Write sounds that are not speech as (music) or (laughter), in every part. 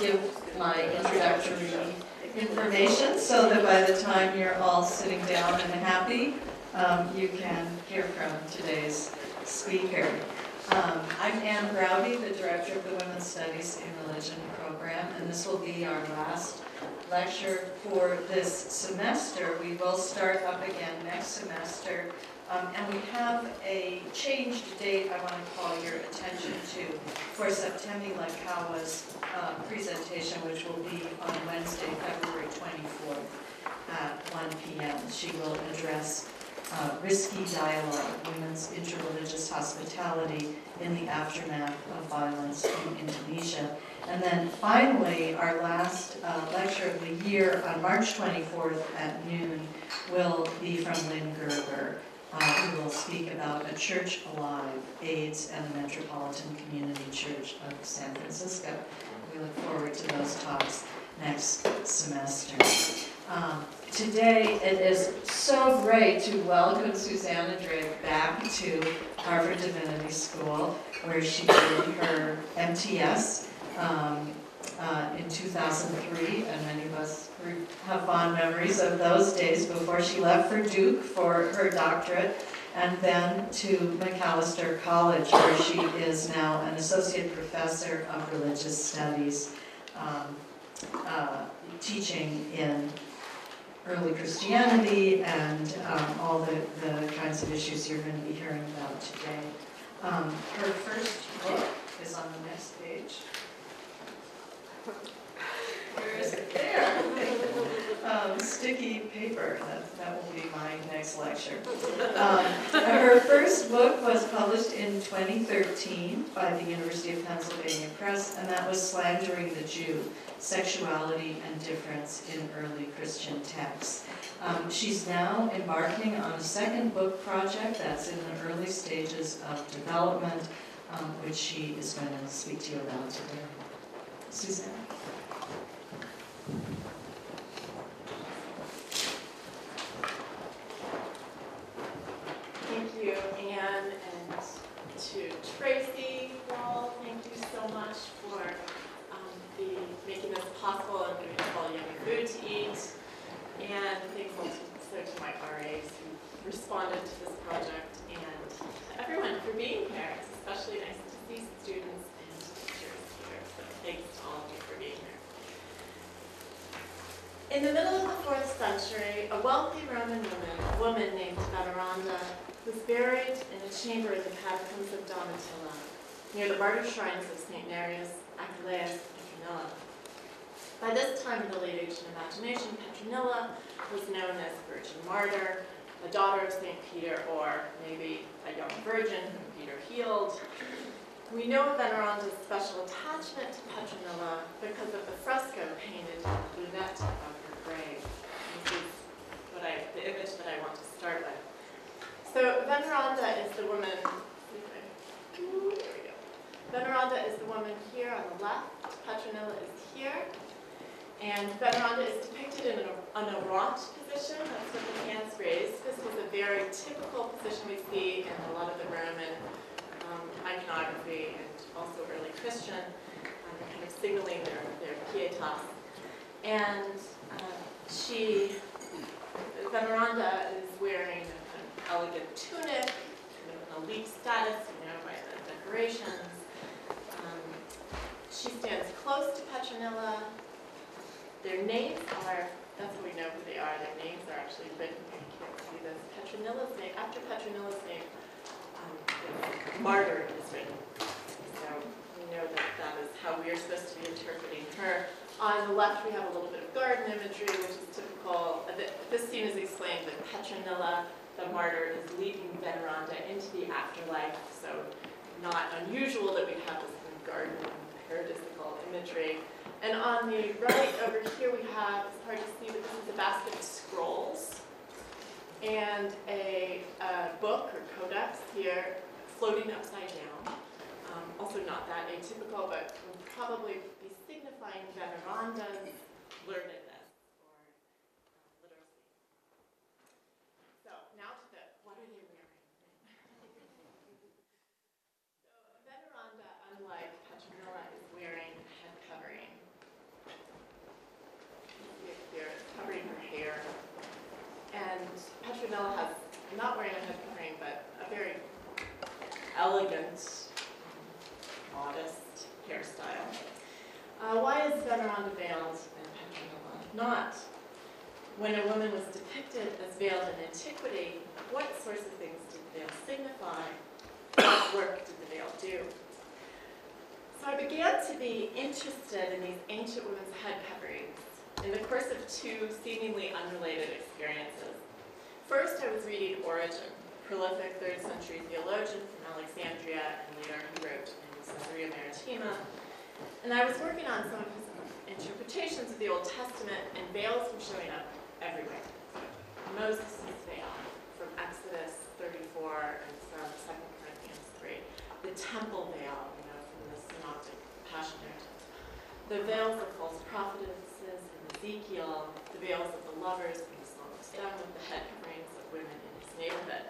give my introductory information so that by the time you're all sitting down and happy, um, you can hear from today's speaker. Um, I'm Ann Braude, the Director of the Women's Studies in Religion program, and this will be our last lecture for this semester. We will start up again next semester um, and we have a changed date I want to call your attention to for Septemmy Lakawa's uh, presentation, which will be on Wednesday, February 24th at 1 p.m. She will address uh, risky dialogue, women's interreligious hospitality in the aftermath of violence in Indonesia. And then finally, our last uh, lecture of the year on March 24th at noon will be from Lynn Gerber uh, who will speak about A Church Alive, AIDS and the Metropolitan Community Church of San Francisco. We look forward to those talks next semester. Um, Today, it is so great to welcome Susanna Drake back to Harvard Divinity School, where she did her MTS um, uh, in 2003, and many of us have fond memories of those days before she left for Duke for her doctorate, and then to Macalester College, where she is now an associate professor of religious studies, um, uh, teaching in early Christianity and um, all the, the kinds of issues you're going to be hearing about today. Um, her first book is on the next page. Where is it? There. Um, sticky paper, that, that will be my next lecture. Um, her first book was published in 2013 by the University of Pennsylvania Press, and that was Slandering the Jew, Sexuality and Difference in Early Christian Texts. Um, she's now embarking on a second book project that's in the early stages of development, um, which she is going to speak to you about today. Suzanne? Thank you, Anne, and to Tracy Wall, thank you so much for um, the, making this possible and giving us all yummy food to eat. And thanks also to my RAs who responded to this project and to everyone for being here. It's especially nice to see students and teachers here, so thanks to all of you for being here. In the middle of the fourth century, a wealthy Roman woman, woman named Veneranda was buried in a chamber in the near the martyr shrines of St. Nereus, Achilleus, and Petronilla. By this time in the late ancient imagination, Petronilla was known as virgin martyr, a daughter of St. Peter, or maybe a young virgin whom Peter healed. We know Veneranda's special attachment to Petronilla because of the fresco painted in the lunette of her grave. This is what I, the image that I want to start with. So Veneranda is the woman, Veneranda is the woman here on the left, Petronilla is here. And Veneranda is depicted in an, an orant position, that's with the hands raised. This was a very typical position we see in a lot of the Roman um, iconography and also early Christian, um, kind of signaling their, their pietas. And uh, she, Veneranda is wearing an elegant tunic, kind of an elite status, Um, she stands close to Petronilla. Their names are, that's how we know who they are, their names are actually written, you can't see this. Petronilla's name, after Petronilla's name, um, martyr is written. So we know that that is how we are supposed to be interpreting her. On the left, we have a little bit of garden imagery, which is typical. uh, This scene is explained that Petronilla, the martyr, is leading Veneranda into the afterlife. So not unusual that we have this kind of garden paradisical imagery. And on the right over here, we have, it's hard to see, but this is a basket of scrolls and a, uh book or codex here floating upside down. Um, also not that atypical, but would probably be signifying Veneranda's learnedness or uh, literacy. So now to the, what are they wearing? so Camilla has, not wearing a head covering, but a very elegant, modest hairstyle. Uh, why is Veneranda veiled in Petronilla? Not when a woman was depicted as veiled in antiquity, what sorts of things did the veil signify? What work did the veil do? So I began to be interested in these ancient women's head coverings in the course of two seemingly unrelated experiences. First, I was reading Origen, prolific third century theologian from Alexandria and later who wrote in Caesarea Maritima. And I was working on some of his interpretations of the Old Testament, and veils were showing up everywhere. Moses' veil from Exodus 34 and from 2 Corinthians 3. The temple veil, you know, from the synoptic passion narrative. The veils of false prophetesses in Ezekiel, the veils of the lovers in the Song of Songs with the head coverings of women in his neighborhood,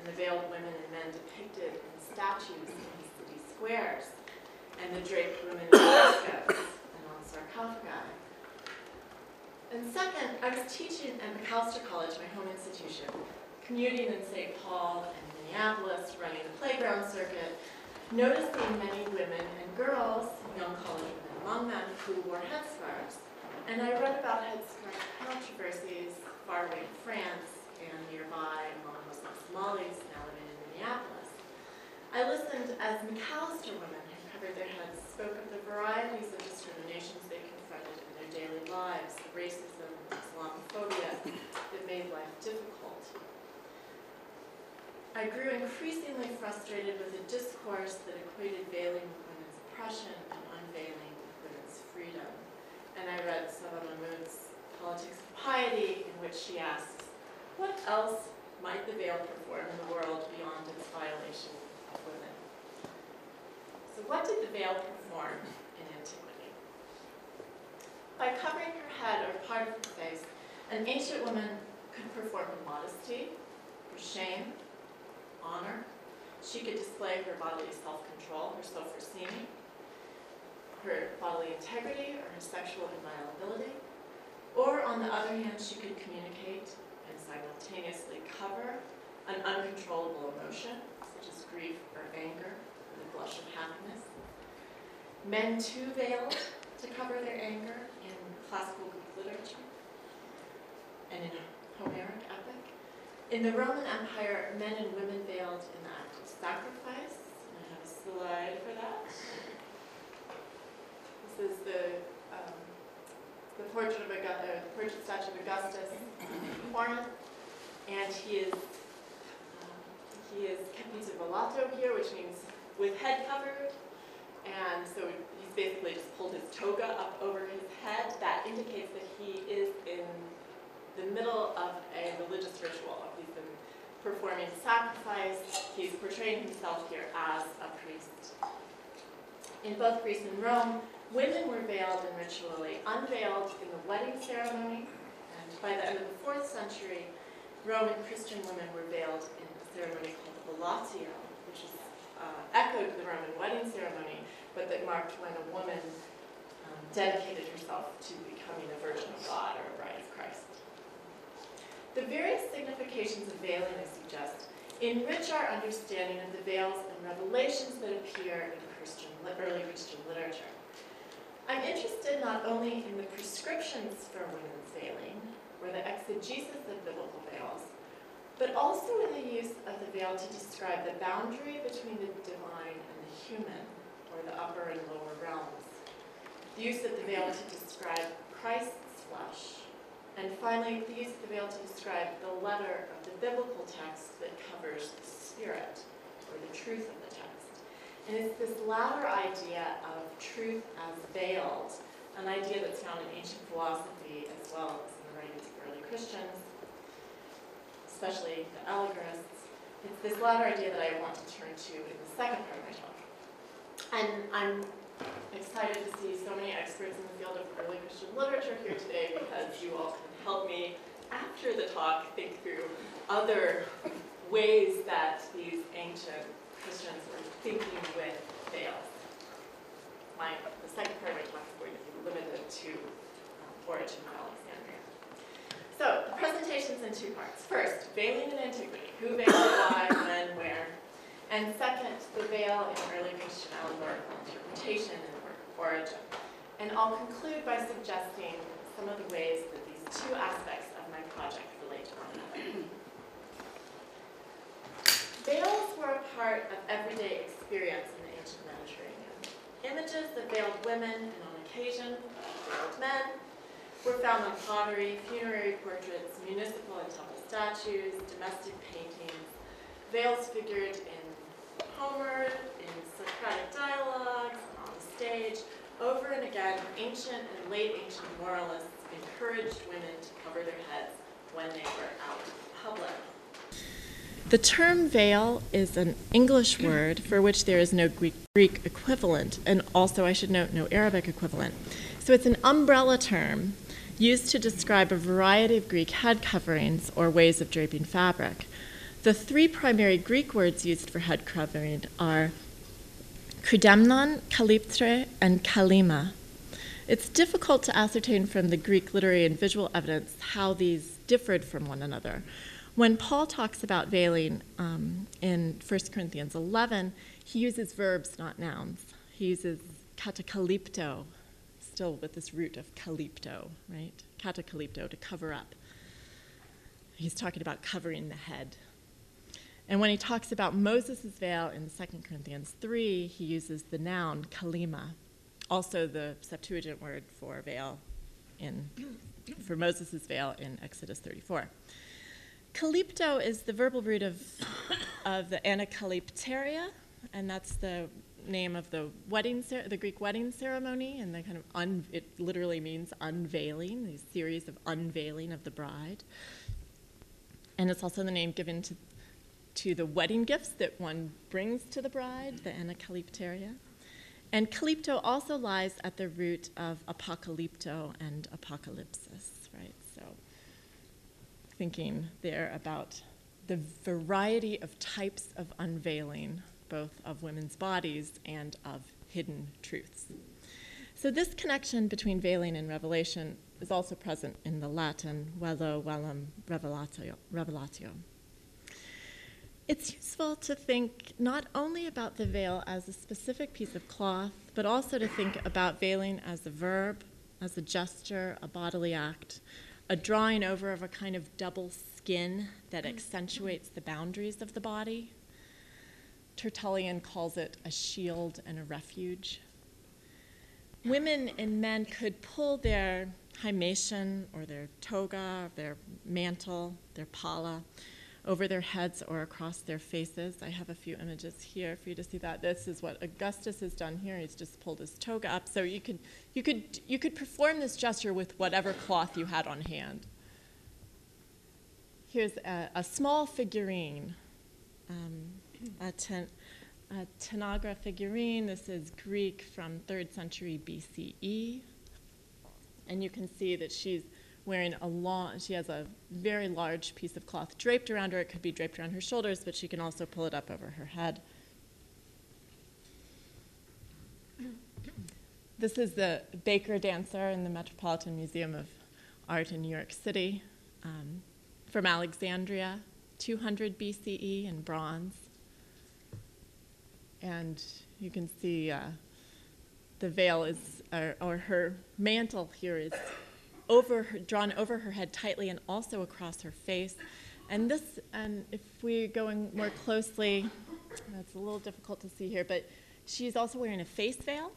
and the veiled women and men depicted in statues in his city squares, and the draped women in frescoes and on sarcophagi. And second, I was teaching at Macalester College, my home institution, commuting in St. Paul and Minneapolis, running the playground circuit, noticing many women and girls, young college women among them, who wore headscarves. And I read about headscarf controversies far away in France and nearby among Muslim Somalis now living in Minneapolis. I listened as Macalester women who covered their heads spoke of the varieties of discriminations they in their daily lives, the racism, Islamophobia that made life difficult. I grew increasingly frustrated with a discourse that equated veiling with women's oppression and unveiling with women's freedom. And I read Saba Mahmood's Politics of Piety, in which she asks, what else might the veil perform in the world beyond its violation of women? So what did the veil perform? By covering her head or part of her face, an ancient woman could perform modesty, her shame, honor. She could display her bodily self-control, her self-esteem, her bodily integrity, or her sexual inviolability. Or, on the other hand, she could communicate and simultaneously cover an uncontrollable emotion, such as grief or anger, or the blush of happiness. Men too veiled to cover their anger classical Greek literature and in Homeric epic. In the Roman Empire, men and women veiled in the act of sacrifice. And I have a slide for that. This is the um, the portrait of Augustus, uh, the portrait statue of Augustus in Corinth, and he is um, he is a mulatto here, which means with head covered, and so basically just pulled his toga up over his head. That indicates that he is in the middle of a religious ritual. He's been performing sacrifice. He's portraying himself here as a priest. In both Greece and Rome, women were veiled and ritually unveiled in the wedding ceremony. And by the end of the fourth century, Roman Christian women were veiled in a ceremony called the velatio, which is uh, echoed the Roman wedding ceremony, but that marked when a woman um, dedicated herself to becoming a virgin of God or a bride of Christ. The various significations of veiling, I suggest, enrich our understanding of the veils and revelations that appear in Christian, early Christian literature. I'm interested not only in the prescriptions for women's veiling, or the exegesis of biblical veils, but also in the use of the veil to describe the boundary between the divine and the human, or the upper and lower realms. The use of the veil to describe Christ's flesh, and finally, the use of the veil to describe the letter of the biblical text that covers the spirit, or the truth of the text. And it's this latter idea of truth as veiled, an idea that's found in ancient philosophy as well as in the writings of early Christians, especially the allegorists. It's this latter idea that I want to turn to in the second part of my talk. And I'm excited to see so many experts in the field of early Christian literature here today because you all can help me after the talk think through other ways that these ancient Christians were thinking with veils. My, the second part of my talk is going to be limited to um, Origen of Alexandria. So the presentation questions in two parts. First, veiling in antiquity. Who veiled, why, when, where? And second, the veil in early Christian allegorical interpretation and Origen. And I'll conclude by suggesting some of the ways that these two aspects of my project relate to one another. Veils were a part of everyday experience in the ancient Mediterranean. Images that veiled women and on occasion veiled men were found on pottery, funerary portraits, municipal and temple statues, domestic paintings. Veils figured in Homer, in Socratic dialogues, on the stage. Over and again, ancient and late ancient moralists encouraged women to cover their heads when they were out in public. The term veil is an English word for which there is no Greek equivalent, and also, I should note, no Arabic equivalent. So it's an umbrella term used to describe a variety of Greek head coverings or ways of draping fabric. The three primary Greek words used for head covering are kridemnon, kalyptre, and kalima. It's difficult to ascertain from the Greek literary and visual evidence how these differed from one another. When Paul talks about veiling um, in 1 Corinthians 11, he uses verbs, not nouns. He uses katakalipto, still with this root of kalipto, right? Katakalipto, to cover up. He's talking about covering the head. And when he talks about Moses' veil in 2 Corinthians 3, he uses the noun kalima, also the Septuagint word for veil in, for Moses' veil in Exodus 34. Kalypto is the verbal root of, of the anakalypteria, and that's the name of the wedding, the Greek wedding ceremony, and the kind of un, it literally means unveiling, these series of unveiling of the bride. And it's also the name given to to the wedding gifts that one brings to the bride, the anacalypteria. And calypto also lies at the root of apocalypto and apocalypsis, right? So thinking there about the variety of types of unveiling, both of women's bodies and of hidden truths. So this connection between veiling and revelation is also present in the Latin velo velum revelatio. revelatio. It's useful to think not only about the veil as a specific piece of cloth, but also to think about veiling as a verb, as a gesture, a bodily act, a drawing over of a kind of double skin that mm. accentuates the boundaries of the body. Tertullian calls it a shield and a refuge. Women and men could pull their himation or their toga, their mantle, their palla, over their heads or across their faces. I have a few images here for you to see that. This is what Augustus has done here. He's just pulled his toga up. So you could, you could, you could perform this gesture with whatever cloth you had on hand. Here's a, a small figurine, um, a, ten, a tanagra figurine. This is Greek from 3rd century BCE. And you can see that she's wearing a long, she has a very large piece of cloth draped around her. It could be draped around her shoulders, but she can also pull it up over her head. (clears throat) This is the Baker dancer in the Metropolitan Museum of Art in New York City um, from Alexandria, 200 BCE in bronze. And you can see uh, the veil is, or, or her mantle here is over her, drawn over her head tightly and also across her face. And this, and if we're going more closely, it's a little difficult to see here, but she's also wearing a face veil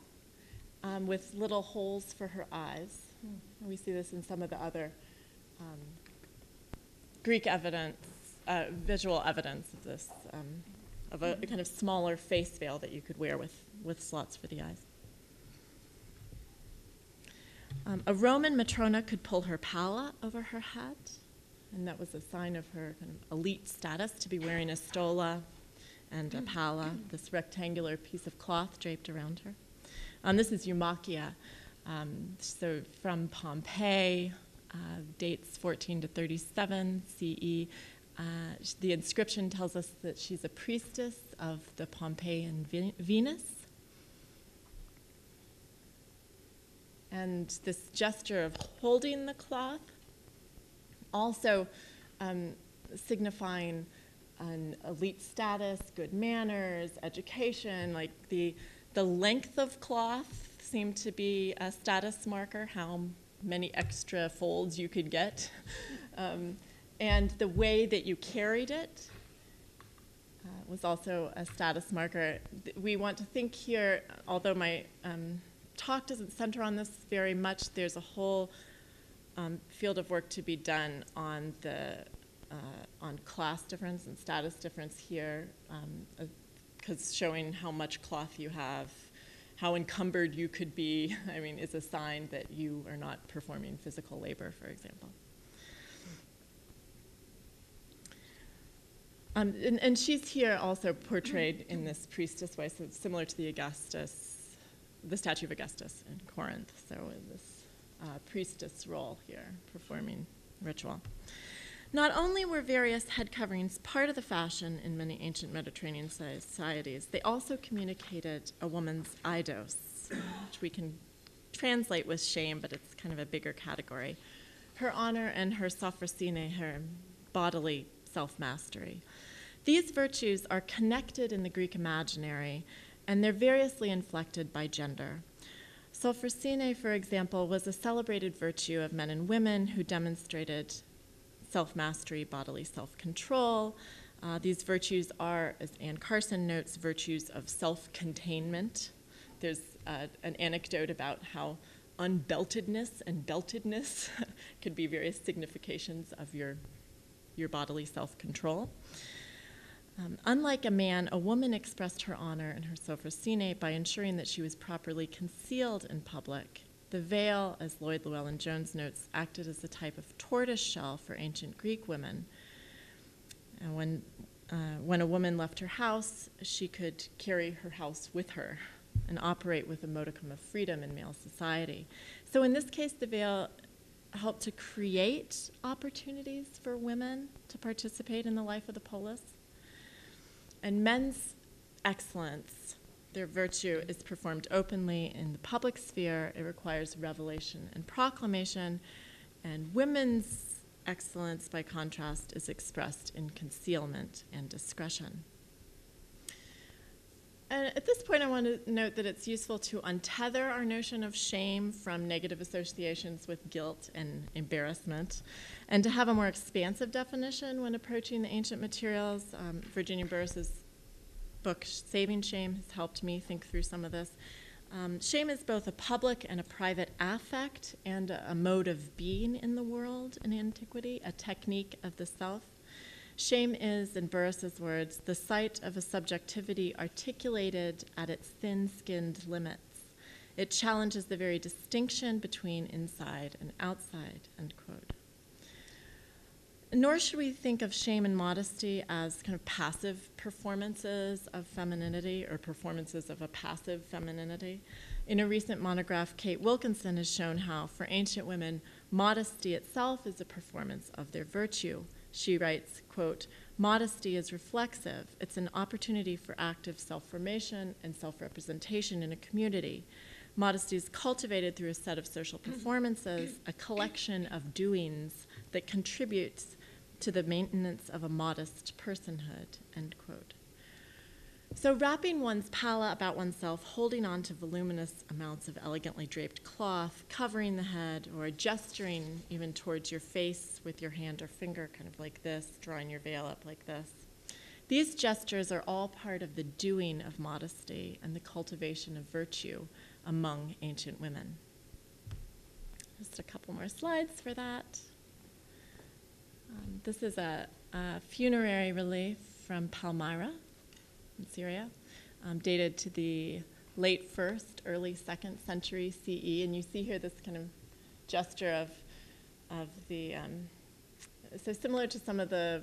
um, with little holes for her eyes. Hmm. We see this in some of the other um, Greek evidence, uh, visual evidence of this, um, of a, a kind of smaller face veil that you could wear with, with slots for the eyes. Um, a Roman Matrona could pull her palla over her head, and that was a sign of her kind of elite status to be wearing a stola and a palla, this rectangular piece of cloth draped around her. Um, this is Eumachia, um, so from Pompeii, uh, dates 14 to 37 CE. Uh, the inscription tells us that she's a priestess of the Pompeian Venus. And this gesture of holding the cloth also um, signifying an elite status, good manners, education. Like the the length of cloth seemed to be a status marker, how many extra folds you could get, (laughs) um, and the way that you carried it uh, was also a status marker. We want to think here, although my um, talk doesn't center on this very much, there's a whole um, field of work to be done on the uh, on class difference and status difference here, because showing how much cloth you have, how encumbered you could be, (laughs) I mean, is a sign that you are not performing physical labor, for example. Um, and, and she's here also portrayed in this priestess way, so similar to the Augustus, the statue of Augustus in Corinth. So this uh, priestess role here, performing ritual. Not only were various head coverings part of the fashion in many ancient Mediterranean societies, they also communicated a woman's aidos, which we can translate with shame, but it's kind of a bigger category. Her honor and her sophrosyne, her bodily self mastery. These virtues are connected in the Greek imaginary, and they're variously inflected by gender. Sophrosyne, for example, was a celebrated virtue of men and women who demonstrated self mastery, bodily self control. Uh, these virtues are, as Anne Carson notes, virtues of self containment. There's uh, an anecdote about how unbeltedness and beltedness (laughs) could be various significations of your, your bodily self control. Um, unlike a man, a woman expressed her honor and her sophrosyne by ensuring that she was properly concealed in public. The veil, as Lloyd Llewellyn Jones notes, acted as a type of tortoise shell for ancient Greek women. And when, uh, when a woman left her house, she could carry her house with her and operate with a modicum of freedom in male society. So, in this case, the veil helped to create opportunities for women to participate in the life of the polis. And men's excellence, their virtue, is performed openly in the public sphere. It requires revelation and proclamation. And women's excellence, by contrast, is expressed in concealment and discretion. And at this point, I want to note that it's useful to untether our notion of shame from negative associations with guilt and embarrassment, and to have a more expansive definition when approaching the ancient materials. Um, Virginia Burrus's book, Saving Shame, has helped me think through some of this. Um, shame is both a public and a private affect and a, a mode of being in the world in antiquity, a technique of the self. Shame is, in Burrus's words, the site of a subjectivity articulated at its thin skinned limits. It challenges the very distinction between inside and outside, end quote. Nor should we think of shame and modesty as kind of passive performances of femininity or performances of a passive femininity. In a recent monograph, Kate Wilkinson has shown how, for ancient women, modesty itself is a performance of their virtue. She writes, quote, modesty is reflexive. It's an opportunity for active self-formation and self-representation in a community. Modesty is cultivated through a set of social mm-hmm. performances, a collection of doings that contributes to the maintenance of a modest personhood, end quote. So, wrapping one's palla about oneself, holding on to voluminous amounts of elegantly draped cloth, covering the head, or gesturing even towards your face with your hand or finger, kind of like this, drawing your veil up like this. These gestures are all part of the doing of modesty and the cultivation of virtue among ancient women. Just a couple more slides for that. Um, this is a, a funerary relief from Palmyra in Syria, um, dated to the late first, early second century CE. And you see here this kind of gesture of, of the, um, so similar to some of the,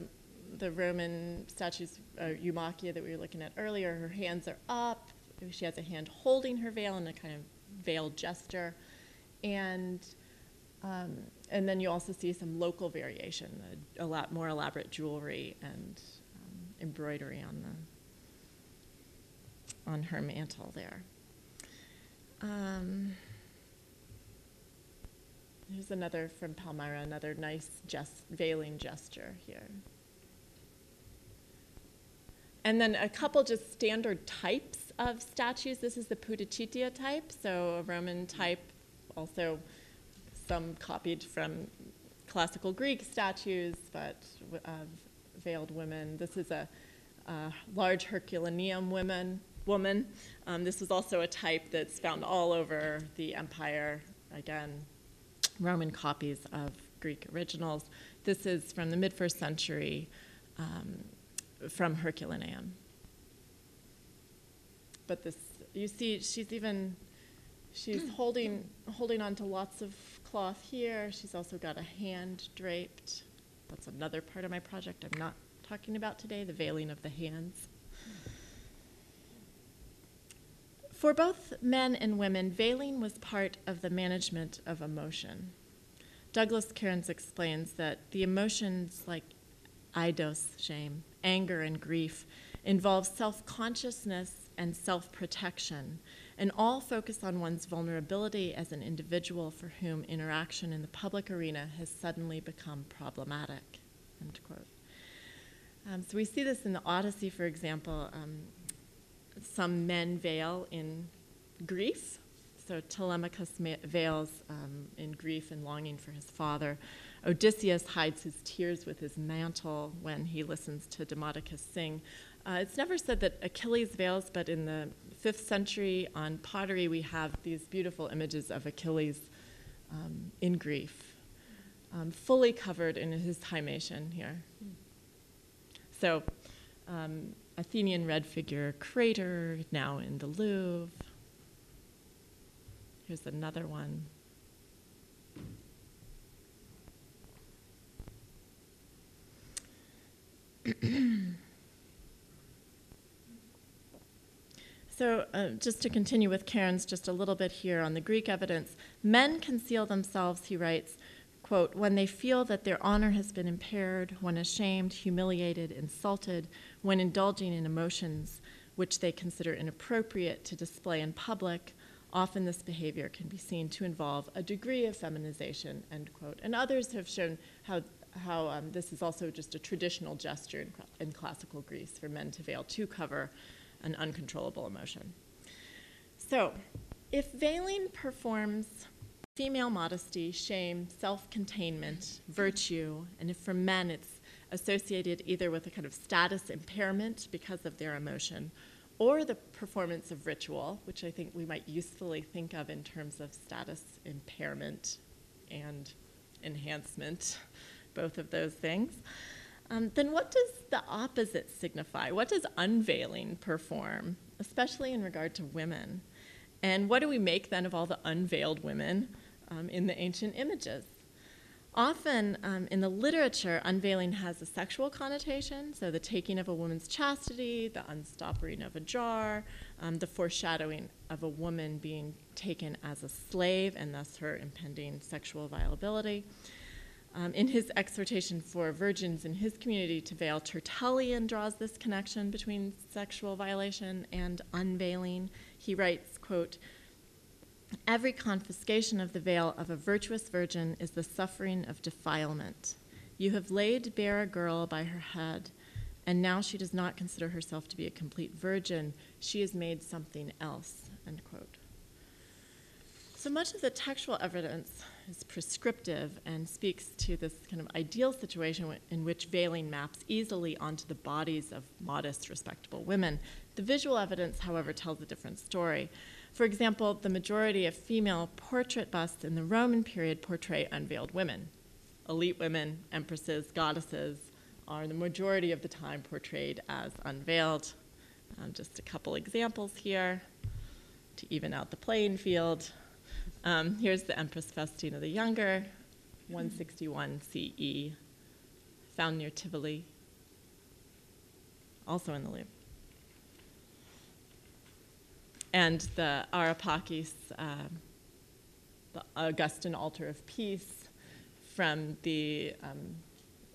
the Roman statues, uh, Eumachia that we were looking at earlier, her hands are up. She has a hand holding her veil in a kind of veiled gesture. And um, and then you also see some local variation, a, a lot more elaborate jewelry and um, embroidery on the on her mantle there. Um, here's another from Palmyra, another nice gest, veiling gesture here. And then a couple just standard types of statues. This is the Pudicitia type, so a Roman type, also some copied from classical Greek statues, but of veiled women. This is a, a large Herculaneum women, woman. Um, this was also a type that's found all over the empire. Again, Roman copies of Greek originals. This is from the mid first century um, from Herculaneum. But this, you see, she's even, she's (clears throat) holding, holding on to lots of cloth here. She's also got a hand draped. That's another part of my project I'm not talking about today, the veiling of the hands. For both men and women, veiling was part of the management of emotion. Douglas Cairns explains that the emotions like aidos, shame, anger, and grief involve self consciousness and self protection, and all focus on one's vulnerability as an individual for whom interaction in the public arena has suddenly become problematic. Um, so we see this in the Odyssey, for example. Um, some men veil in grief. So Telemachus veils um, in grief and longing for his father. Odysseus hides his tears with his mantle when he listens to Demodocus sing. Uh, it's never said that Achilles veils, but in the fifth century on pottery, we have these beautiful images of Achilles um, in grief, um, fully covered in his himation here. So, um, Athenian red figure crater, now in the Louvre. Here's another one. (clears throat) So, uh, just to continue with Cairns just a little bit here on the Greek evidence, men conceal themselves, he writes, quote, when they feel that their honor has been impaired, when ashamed, humiliated, insulted, when indulging in emotions which they consider inappropriate to display in public, often this behavior can be seen to involve a degree of feminization, end quote. And others have shown how, how um, this is also just a traditional gesture in, in classical Greece for men to veil to cover an uncontrollable emotion. So, if veiling performs female modesty, shame, self containment, virtue, and if for men it's associated either with a kind of status impairment because of their emotion or the performance of ritual, which I think we might usefully think of in terms of status impairment and enhancement, both of those things um, then what does the opposite signify? What does unveiling perform, especially in regard to women? And what do we make then of all the unveiled women um, in the ancient images? Often um, in the literature, unveiling has a sexual connotation, so the taking of a woman's chastity, the unstopping of a jar, um, the foreshadowing of a woman being taken as a slave and thus her impending sexual viability. Um, in his exhortation for virgins in his community to veil, Tertullian draws this connection between sexual violation and unveiling. He writes, quote, Every confiscation of the veil of a virtuous virgin is the suffering of defilement. You have laid bare a girl by her head, and now she does not consider herself to be a complete virgin. She is made something else. End quote. So much of the textual evidence is prescriptive and speaks to this kind of ideal situation in which veiling maps easily onto the bodies of modest, respectable women. The visual evidence, however, tells a different story. For example, the majority of female portrait busts in the Roman period portray unveiled women. Elite women, empresses, goddesses, are the majority of the time portrayed as unveiled. Um, just a couple examples here to even out the playing field. Um, here's the Empress Faustina the Younger, 161 CE, found near Tivoli, also in the Louvre. And the Ara Pacis, uh, the Augustan altar of peace from the um,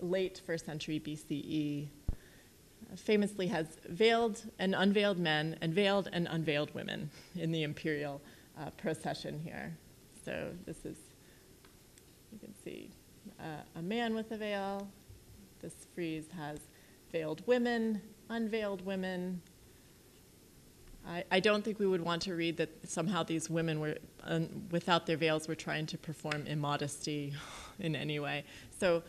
late first century BCE, famously has veiled and unveiled men and veiled and unveiled women in the imperial uh, procession here. So this is you can see uh, a man with a veil. This frieze has veiled women, unveiled women. I, I don't think we would want to read that somehow these women were, um, without their veils, were trying to perform immodesty (laughs) in any way. So,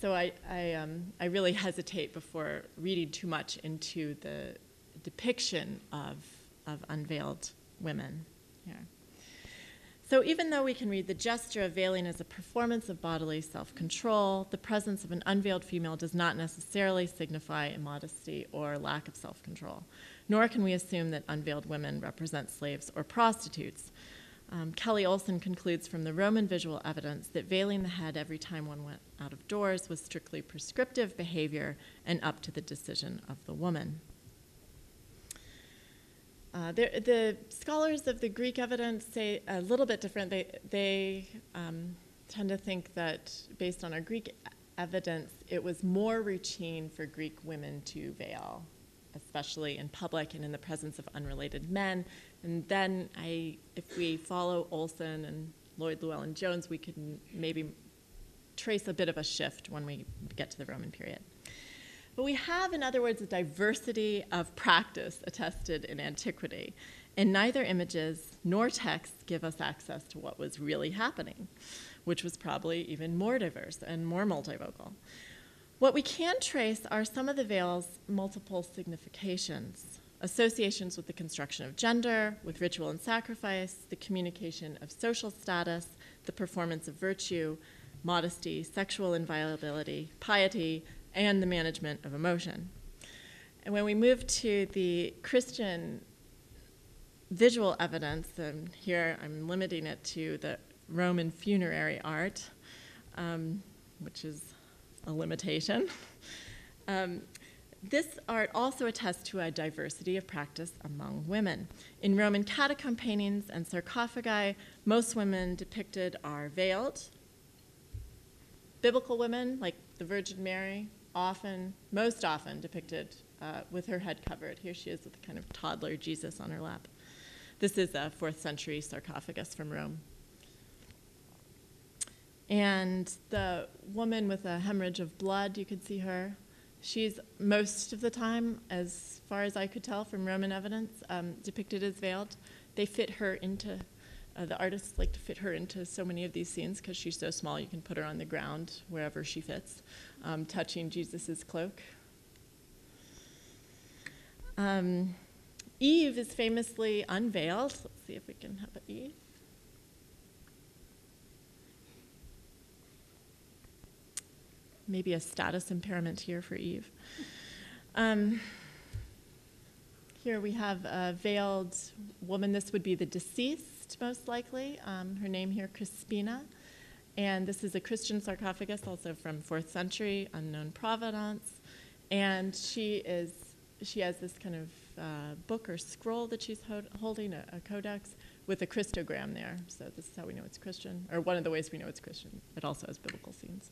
so I, I, um, I really hesitate before reading too much into the depiction of, of unveiled women here. So even though we can read the gesture of veiling as a performance of bodily self-control, the presence of an unveiled female does not necessarily signify immodesty or lack of self-control. Nor can we assume that unveiled women represent slaves or prostitutes. Um, Kelly Olson concludes from the Roman visual evidence that veiling the head every time one went out of doors was strictly prescriptive behavior and up to the decision of the woman. Uh, the scholars of the Greek evidence say a little bit different. They, they um, tend to think that based on our Greek evidence, it was more routine for Greek women to veil, especially in public and in the presence of unrelated men. And then, I, if we follow Olson and Lloyd Llewellyn Jones, we could maybe trace a bit of a shift when we get to the Roman period. But we have, in other words, a diversity of practice attested in antiquity, and neither images nor texts give us access to what was really happening, which was probably even more diverse and more multivocal. What we can trace are some of the veil's multiple significations associations with the construction of gender, with ritual and sacrifice, the communication of social status, the performance of virtue, modesty, sexual inviolability, piety, and the management of emotion. And when we move to the Christian visual evidence, and here I'm limiting it to the Roman funerary art, um, which is a limitation. um, this art also attests to a diversity of practice among women. In Roman catacomb paintings and sarcophagi, most women depicted are veiled. Biblical women, like the Virgin Mary, often, most often depicted uh, with her head covered. Here she is with a kind of toddler Jesus on her lap. This is a fourth century sarcophagus from Rome. And the woman with a hemorrhage of blood, you could see her. She's most of the time, as far as I could tell from Roman evidence, um, depicted as veiled. They fit her into uh, the artists like to fit her into so many of these scenes because she's so small, you can put her on the ground wherever she fits, um, touching Jesus' cloak. Um, Eve is famously unveiled. Let's see if we can have Eve. Maybe a status impairment here for Eve. Um, here we have a veiled woman. This would be the deceased most likely. Um, her name here, Crispina. And this is a Christian sarcophagus, also from fourth century, unknown provenance. And she is she has this kind of uh, book or scroll that she's ho- holding, a, a, codex, with a Christogram there. So this is how we know it's Christian, or one of the ways we know it's Christian. It also has biblical scenes.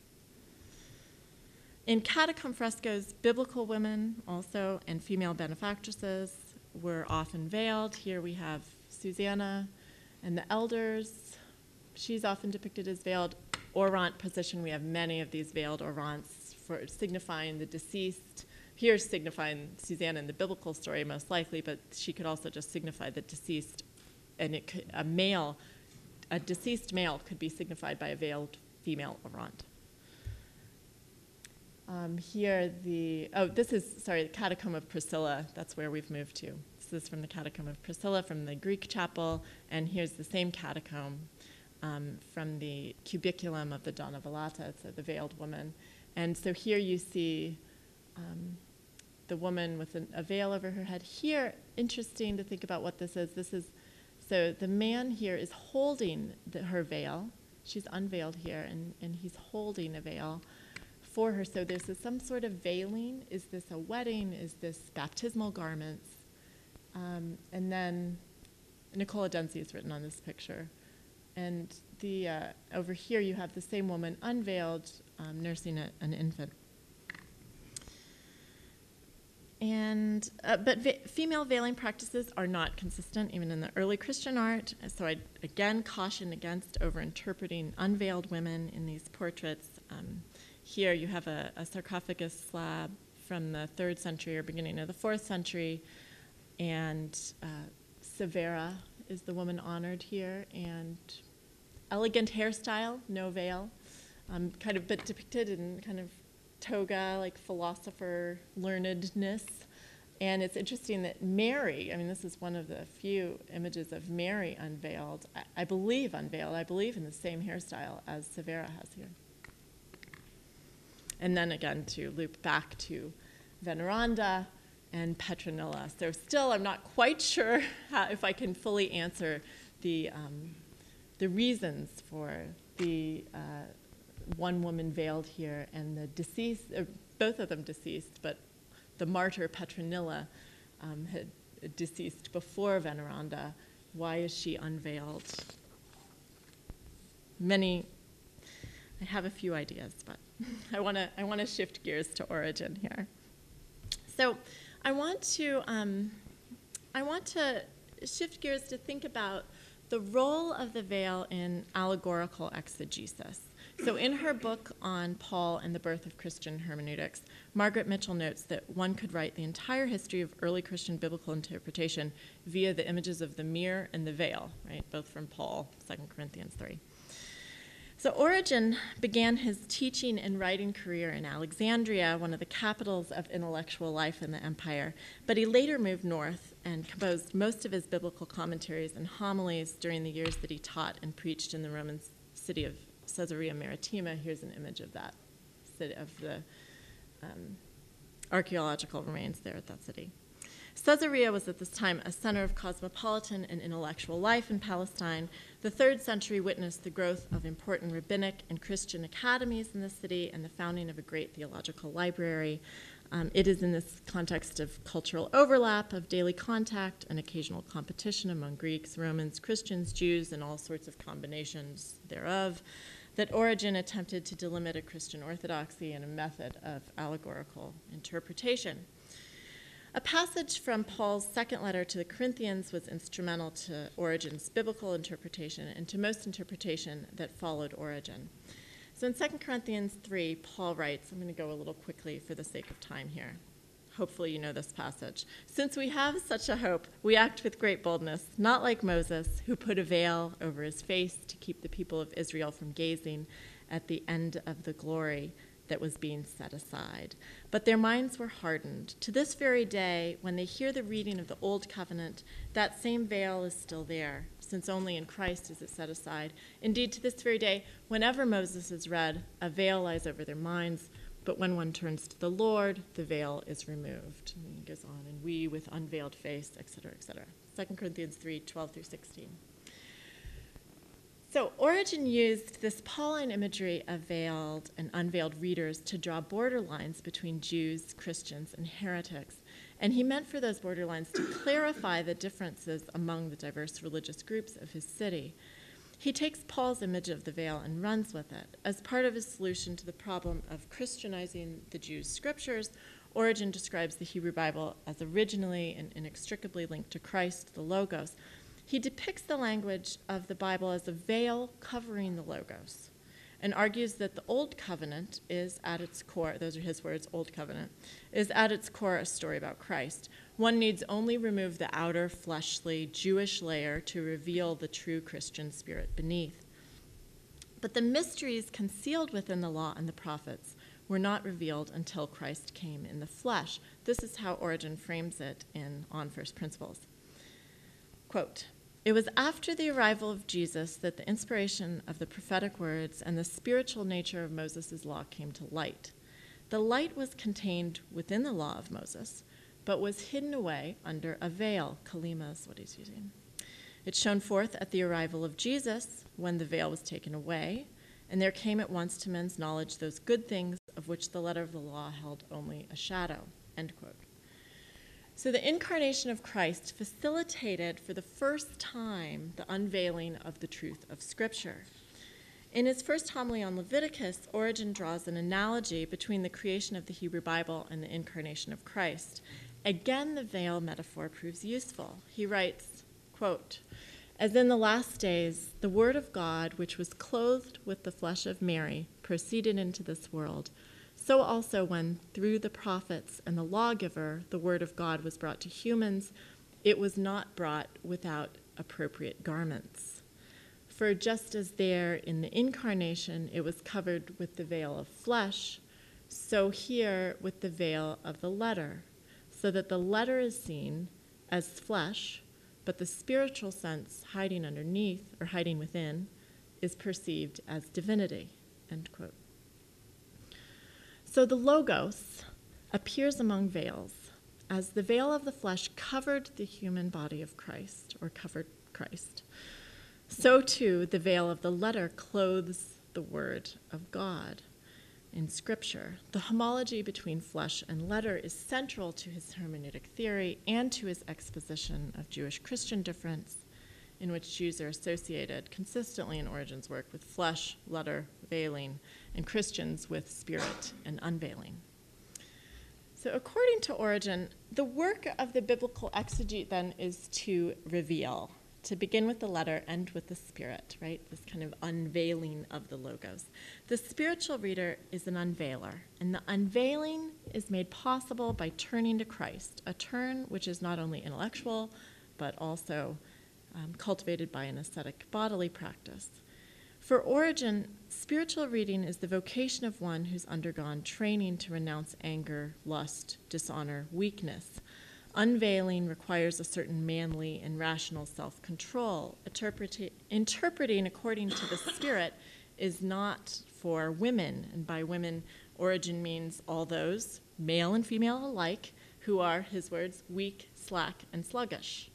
In catacomb frescoes, biblical women also and female benefactresses were often veiled. Here we have Susanna and the elders, she's often depicted as veiled. Orant position, we have many of these veiled orants for signifying the deceased. Here, signifying Susanna in the biblical story, most likely, but she could also just signify the deceased, and it could, a male, a deceased male could be signified by a veiled female orant. Um, here, the oh, this is sorry, the Catacomb of Priscilla. That's where we've moved to. This is from the Catacomb of Priscilla from the Greek chapel, and here's the same catacomb um, from the cubiculum of the Donna Velata, so the veiled woman. And so here you see um, the woman with an, a veil over her head. Here, interesting to think about what this is. This is so the man here is holding the, her veil. She's unveiled here, and, and he's holding a veil for her. So there's some sort of veiling. Is this a wedding? Is this baptismal garments? Um, and then Nicola Denzi is written on this picture. And the, uh, over here you have the same woman unveiled um, nursing a, an infant. and uh, but va- female veiling practices are not consistent even in the early Christian art. So I again caution against overinterpreting unveiled women in these portraits. Um, here you have a, a sarcophagus slab from the third century or beginning of the fourth century, and uh, Severa is the woman honored here, and elegant hairstyle, no veil, um, kind of but depicted in kind of toga, like philosopher learnedness. And it's interesting that Mary, I mean, this is one of the few images of Mary unveiled, I, I believe unveiled, I believe in the same hairstyle as Severa has here. And then again, to loop back to Veneranda and Petronilla. So, still, I'm not quite sure (laughs) how, if I can fully answer the, um, the reasons for the uh, one woman veiled here and the deceased, uh, both of them deceased, but the martyr Petronilla um, had deceased before Veneranda. Why is she unveiled? Many, I have a few ideas, but (laughs) I want to I want to shift gears to Origen here. So, I want to um, I want to shift gears to think about the role of the veil in allegorical exegesis. So, in her book on Paul and the birth of Christian hermeneutics, Margaret Mitchell notes that one could write the entire history of early Christian biblical interpretation via the images of the mirror and the veil, right? Both from Paul, 2 Corinthians 3. So, Origen began his teaching and writing career in Alexandria, one of the capitals of intellectual life in the empire, but he later moved north and composed most of his biblical commentaries and homilies during the years that he taught and preached in the Roman city of Caesarea Maritima. Here's an image of that, city of the um, archaeological remains there at that city. Caesarea was at this time a center of cosmopolitan and intellectual life in Palestine. The third century witnessed the growth of important rabbinic and Christian academies in the city and the founding of a great theological library. Um, it is in this context of cultural overlap, of daily contact, and occasional competition among Greeks, Romans, Christians, Jews, and all sorts of combinations thereof that Origen attempted to delimit a Christian orthodoxy and a method of allegorical interpretation. A passage from Paul's second letter to the Corinthians was instrumental to Origen's biblical interpretation and to most interpretation that followed Origen. So in 2 Corinthians 3, Paul writes, I'm going to go a little quickly for the sake of time here. Hopefully, you know this passage. Since we have such a hope, we act with great boldness, not like Moses, who put a veil over his face to keep the people of Israel from gazing at the end of the glory that was being set aside. But their minds were hardened. To this very day, when they hear the reading of the Old Covenant, that same veil is still there, since only in Christ is it set aside. Indeed, to this very day, whenever Moses is read, a veil lies over their minds but when one turns to the Lord, the veil is removed. And he goes on, and we with unveiled face, etc., etc. 2 Corinthians 3 12 through 16. So, Origen used this Pauline imagery of veiled and unveiled readers to draw borderlines between Jews, Christians, and heretics. And he meant for those borderlines to clarify the differences among the diverse religious groups of his city. He takes Paul's image of the veil and runs with it. As part of his solution to the problem of Christianizing the Jews' scriptures, Origen describes the Hebrew Bible as originally and inextricably linked to Christ, the Logos. He depicts the language of the Bible as a veil covering the Logos and argues that the Old Covenant is at its core, those are his words, Old Covenant, is at its core a story about Christ. One needs only remove the outer fleshly Jewish layer to reveal the true Christian spirit beneath. But the mysteries concealed within the law and the prophets were not revealed until Christ came in the flesh. This is how Origen frames it in On First Principles. Quote, it was after the arrival of Jesus that the inspiration of the prophetic words and the spiritual nature of Moses' law came to light. The light was contained within the law of Moses, but was hidden away under a veil. Kalymma is what he's using. It shone forth at the arrival of Jesus when the veil was taken away, and there came at once to men's knowledge those good things of which the letter of the law held only a shadow. End quote. So the incarnation of Christ facilitated for the first time the unveiling of the truth of Scripture. In his first homily on Leviticus, Origen draws an analogy between the creation of the Hebrew Bible and the incarnation of Christ. Again, the veil metaphor proves useful. He writes, quote, As in the last days, the word of God, which was clothed with the flesh of Mary, proceeded into this world, so also when through the prophets and the lawgiver the word of God was brought to humans, it was not brought without appropriate garments. For just as there in the incarnation it was covered with the veil of flesh, so here with the veil of the letter, so that the letter is seen as flesh, but the spiritual sense hiding underneath or hiding within is perceived as divinity. End quote. So the Logos appears among veils as the veil of the flesh covered the human body of Christ, or covered Christ. So too, the veil of the letter clothes the Word of God in Scripture. The homology between flesh and letter is central to his hermeneutic theory and to his exposition of Jewish Christian difference, in which Jews are associated consistently in Origen's work with flesh, letter, veiling, and Christians with spirit and unveiling. So, according to Origen, the work of the biblical exegete then is to reveal, to begin with the letter, end with the spirit, right? This kind of unveiling of the logos. The spiritual reader is an unveiler, and the unveiling is made possible by turning to Christ, a turn which is not only intellectual, but also um, cultivated by an ascetic bodily practice. For Origen, spiritual reading is the vocation of one who's undergone training to renounce anger, lust, dishonor, weakness. Unveiling requires a certain manly and rational self control. Interpreti- interpreting according to the Spirit is not for women, and by women, Origen means all those, male and female alike, who are, his words, weak, slack, and sluggish.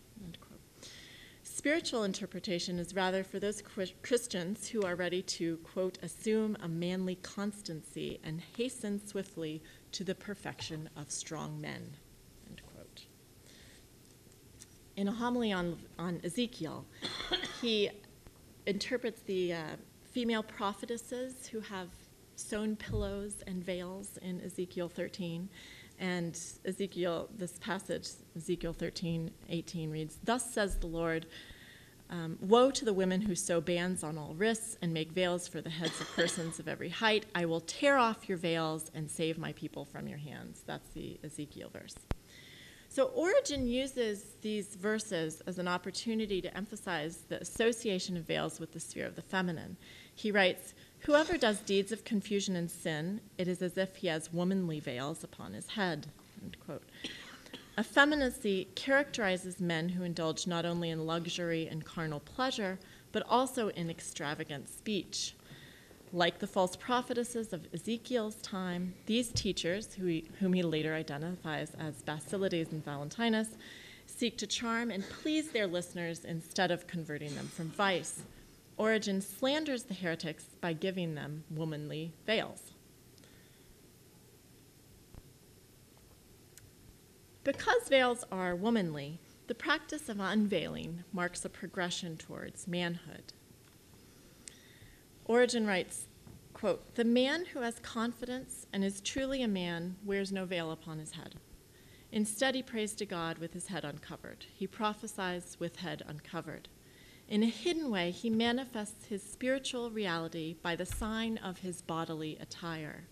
Spiritual interpretation is rather for those Christians who are ready to, quote, assume a manly constancy and hasten swiftly to the perfection of strong men, end quote. In a homily on, on Ezekiel, he interprets the uh, female prophetesses who have sewn pillows and veils in Ezekiel 13 and Ezekiel, this passage, Ezekiel 13, 18 reads, Thus says the Lord, um, Woe to the women who sew bands on all wrists and make veils for the heads of persons of every height. I will tear off your veils and save my people from your hands. That's the Ezekiel verse. So Origen uses these verses as an opportunity to emphasize the association of veils with the sphere of the feminine. He writes, Whoever does deeds of confusion and sin, it is as if he has womanly veils upon his head. Effeminacy characterizes men who indulge not only in luxury and carnal pleasure, but also in extravagant speech. Like the false prophetesses of Ezekiel's time, these teachers, who he, whom he later identifies as Basilides and Valentinus, seek to charm and please their listeners instead of converting them from vice. Origen slanders the heretics by giving them womanly veils. Because veils are womanly, the practice of unveiling marks a progression towards manhood. Origen writes, quote, The man who has confidence and is truly a man wears no veil upon his head. Instead, he prays to God with his head uncovered. He prophesies with head uncovered. In a hidden way, he manifests his spiritual reality by the sign of his bodily attire.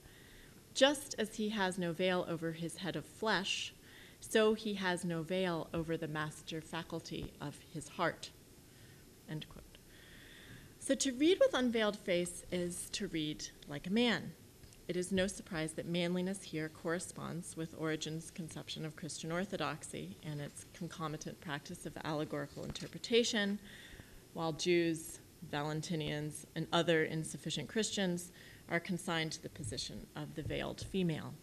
Just as he has no veil over his head of flesh, so he has no veil over the master faculty of his heart. End quote. So to read with unveiled face is to read like a man. It is no surprise that manliness here corresponds with Origen's conception of Christian orthodoxy and its concomitant practice of allegorical interpretation, while Jews, Valentinians, and other insufficient Christians are consigned to the position of the veiled female.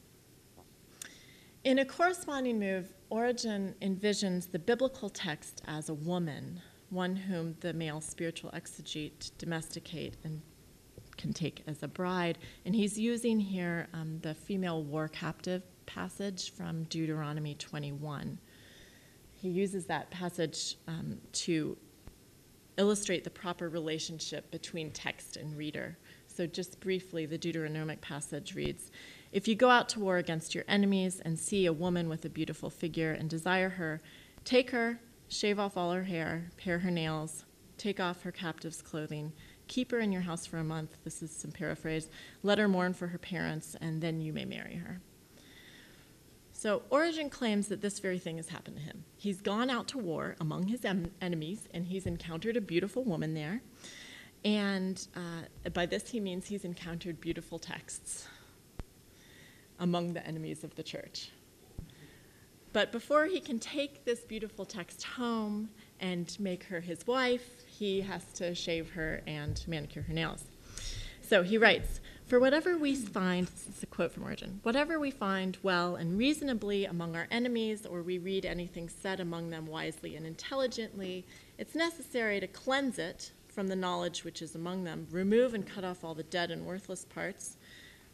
In a corresponding move, Origen envisions the biblical text as a woman, one whom the male spiritual exegete domesticate and can take as a bride. And he's using here um, the female war captive passage from Deuteronomy 21. He uses that passage um, to illustrate the proper relationship between text and reader. So, just briefly, the Deuteronomic passage reads If you go out to war against your enemies and see a woman with a beautiful figure and desire her, take her, shave off all her hair, pare her nails, take off her captive's clothing, keep her in your house for a month. This is some paraphrase. Let her mourn for her parents, and then you may marry her. So Origen claims that this very thing has happened to him. He's gone out to war among his em- enemies, and he's encountered a beautiful woman there. And uh, by this, he means he's encountered beautiful texts among the enemies of the church. But before he can take this beautiful text home and make her his wife, he has to shave her and manicure her nails. So he writes For whatever we find, this is a quote from Origen, whatever we find well and reasonably among our enemies, or we read anything said among them wisely and intelligently, it's necessary to cleanse it from the knowledge which is among them, remove and cut off all the dead and worthless parts,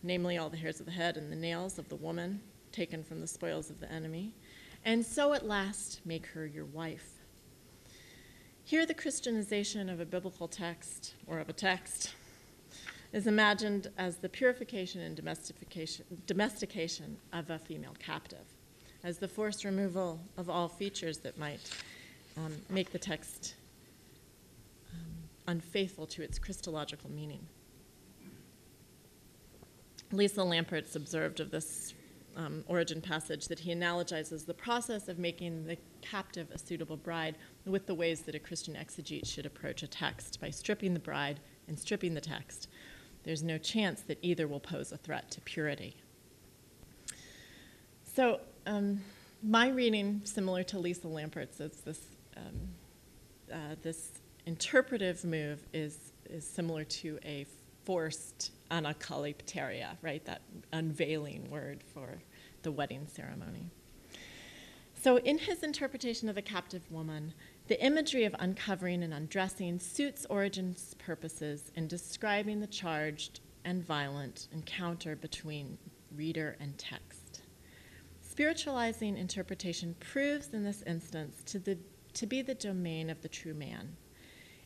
namely all the hairs of the head and the nails of the woman taken from the spoils of the enemy, and so at last make her your wife. Here, the Christianization of a biblical text or of a text is imagined as the purification and domestication, domestication of a female captive, as the forced removal of all features that might um, make the text um, unfaithful to its Christological meaning. Lisa Lampert's observed of this um, Origen passage that he analogizes the process of making the captive a suitable bride with the ways that a Christian exegete should approach a text by stripping the bride and stripping the text. There's no chance that either will pose a threat to purity. So, um, my reading, similar to Lisa Lampert's, is this, um, uh, this interpretive move is, is similar to a forced anakalypteria, right? That unveiling word for the wedding ceremony. So, in his interpretation of the captive woman, the imagery of uncovering and undressing suits Origen's purposes in describing the charged and violent encounter between reader and text. Spiritualizing interpretation proves in this instance to, the, to be the domain of the true man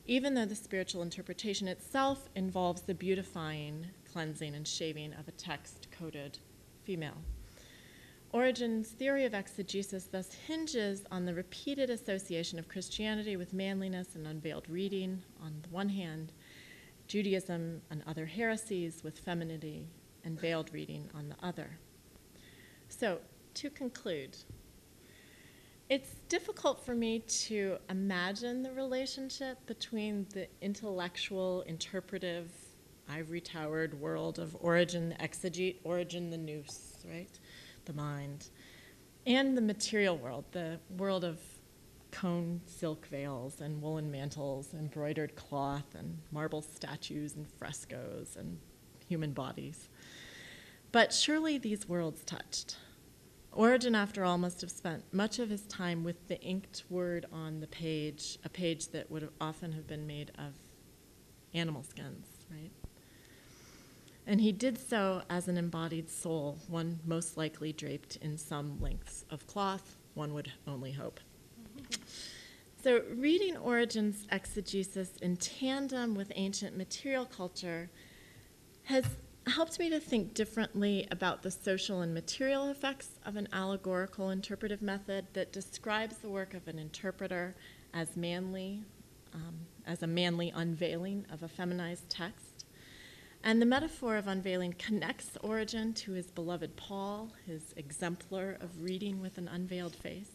even though the spiritual interpretation itself involves the beautifying, cleansing, and shaving of a text coded female. Origen's theory of exegesis thus hinges on the repeated association of Christianity with manliness and unveiled reading on the one hand, Judaism and other heresies with femininity and veiled reading on the other. So, to conclude, it's difficult for me to imagine the relationship between the intellectual, interpretive, ivory towered world of Origen, the exegete, Origen the nous, right? The mind, and the material world, the world of Coan silk veils and woolen mantles, embroidered cloth, and marble statues and frescoes and human bodies. But surely these worlds touched. Origen, after all, must have spent much of his time with the inked word on the page, a page that would have often have been made of animal skins, right? And he did so as an embodied soul, one most likely draped in some lengths of cloth, one would only hope. (laughs) So, reading Origen's exegesis in tandem with ancient material culture has helped me to think differently about the social and material effects of an allegorical interpretive method that describes the work of an interpreter as manly, um, as a manly unveiling of a feminized text. And the metaphor of unveiling connects Origen to his beloved Paul, his exemplar of reading with an unveiled face.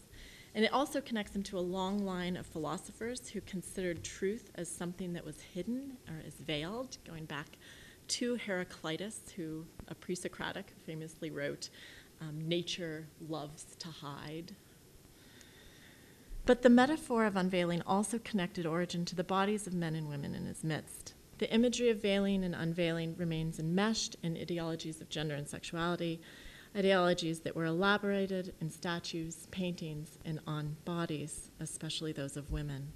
And it also connects him to a long line of philosophers who considered truth as something that was hidden or as veiled, going back to Heraclitus, who, a pre Socratic, famously wrote, um, Nature loves to hide. But the metaphor of unveiling also connected Origen to the bodies of men and women in his midst. The imagery of veiling and unveiling remains enmeshed in ideologies of gender and sexuality, ideologies that were elaborated in statues, paintings, and on bodies, especially those of women.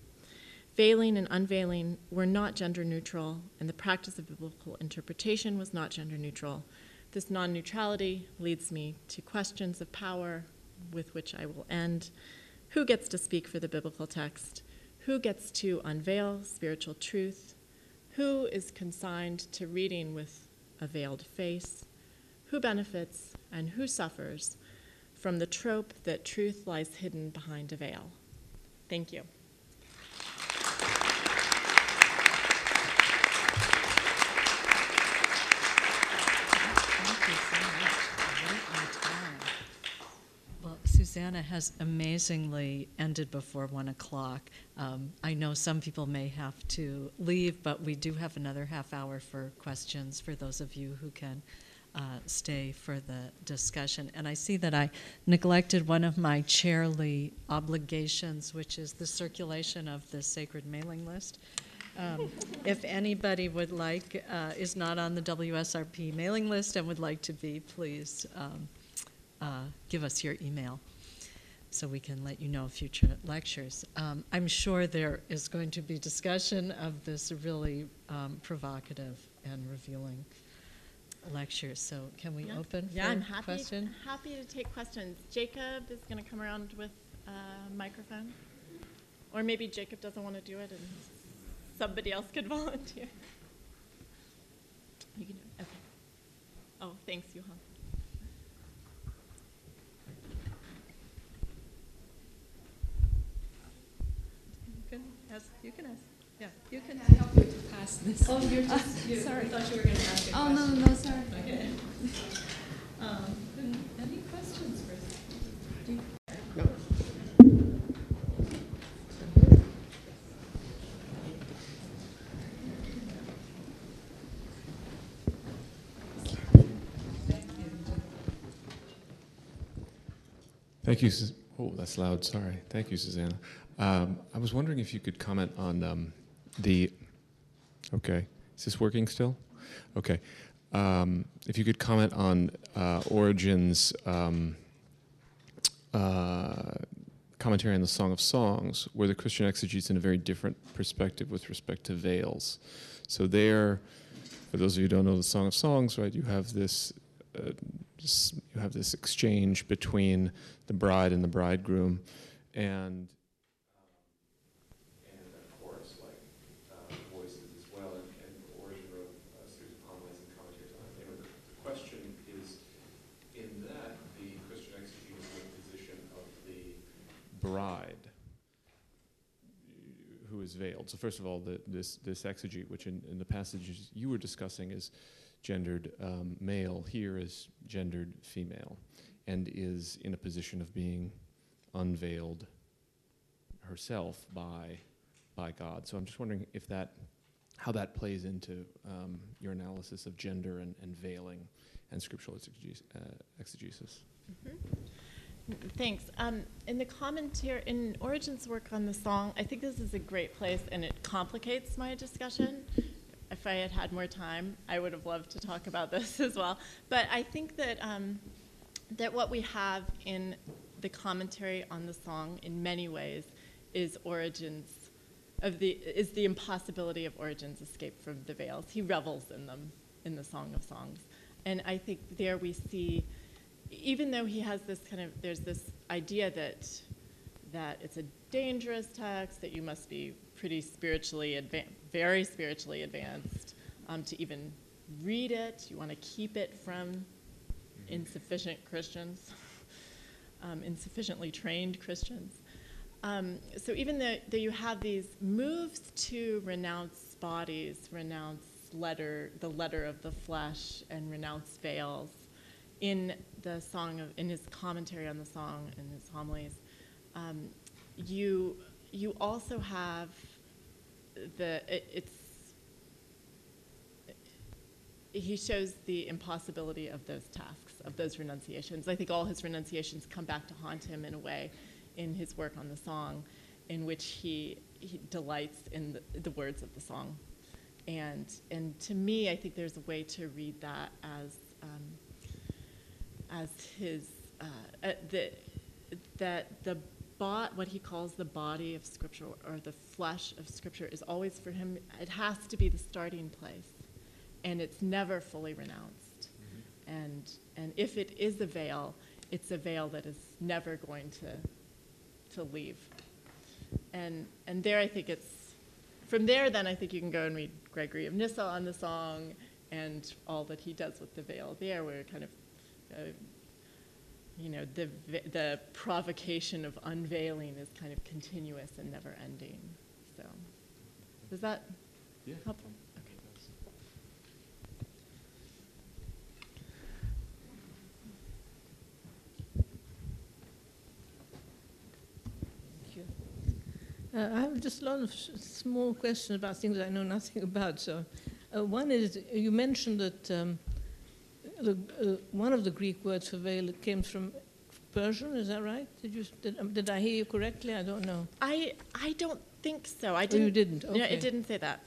Veiling and unveiling were not gender neutral, and the practice of biblical interpretation was not gender neutral. This non neutrality leads me to questions of power, with which I will end. Who gets to speak for the biblical text? Who gets to unveil spiritual truth? Who is consigned to reading with a veiled face? who benefits and who suffers from the trope that truth lies hidden behind a veil. Thank you so much. Right on time. Well, has amazingly ended before one o'clock. Um, I know some people may have to leave, but we do have another half hour for questions for those of you who can uh, stay for the discussion. And I see that I neglected one of my chairly obligations, which is the circulation of the sacred mailing list. Um, if anybody would like, uh, is not on the WSRP mailing list and would like to be, please um, uh, give us your email so we can let you know future lectures. Um, I'm sure there is going to be discussion of this really um, provocative and revealing lecture. So can we Yeah. open Yeah, I'm happy, question? happy to take questions. Jacob is going to come around with a microphone. Or maybe Jacob doesn't want to do it and somebody else could (laughs) volunteer. You can do it. Okay. Oh, thanks, Johan. You can ask. You can ask. Yeah, you can. I help you to pass this. Oh, you're just, you, sorry. I Sorry. thought you were gonna ask a Oh, question. no, no, no, sorry. Okay. (laughs) Um, any questions for You? No. Thank you. Oh, that's loud. Sorry. Thank you, Susanna. Um, I was wondering if you could comment on um, the. Okay. Is this working still? Okay. Um, if you could comment on uh, Origen's um, uh, commentary on the Song of Songs, where the Christian exegetes in a very different perspective with respect to veils. So there, for those of you who don't know the Song of Songs, right, you have this. Uh, you have this exchange between the bride and the bridegroom, and um, and of course, like uh, voices as well. And, and Origen wrote series of uh, commentaries on the, the question is, in that the Christian exegetes in the position of the bride who is veiled. So first of all, the, this this exegete, which in, in the passages you were discussing is gendered um, male, here is gendered female, and is in a position of being unveiled herself by by God. So I'm just wondering if that how that plays into um, your analysis of gender and, and veiling and scriptural uh, exegesis. Thanks. Um, in the commentary, in Origen's work on the song, I think this is a great place and it complicates my discussion. I had had more time, I would have loved to talk about (laughs) this as well. But I think that, um, that what we have in the commentary on the song in many ways is Origen's of the is the impossibility of Origen's escape from the veils. He revels in them in the Song of Songs. And I think there we see even though he has this kind of there's this idea that that it's a dangerous text that you must be pretty spiritually adva- very spiritually advanced um, to even read it. You want to keep it from insufficient christians (laughs) um, insufficiently trained christians. Um, so even though, though you have these moves to renounce bodies renounce letter the letter of the flesh and renounce veils in the song of in his commentary on the song in his homilies, um, you you also have the it, it's he shows the impossibility of those tasks of those renunciations. I think all his renunciations come back to haunt him in a way in his work on the song, in which he, he delights in the, the words of the song. And, and to me, I think there's a way to read that as um, as his uh, uh, the, that the bot what he calls the body of scripture or the flesh of scripture is always for him it has to be the starting place. And it's never fully renounced. And and if it is a veil it's a veil that is never going to to leave. And and there i think it's from there then i think you can go and read gregory of nyssa on the song and all that he does with the veil there, where kind of, uh, you know, the the provocation of unveiling is kind of continuous and never ending. So, is that Yeah. helpful? Okay. Thank you. Uh, I have just a lot of small questions about things I know nothing (laughs) about. So, uh, one is you mentioned that um, the, uh, one of the Greek words for veil came from Persian. Is that right? Did you did, um, did I hear you correctly? I don't know. I I don't think so. I Oh, didn't. you didn't. Okay. Yeah, it didn't say that,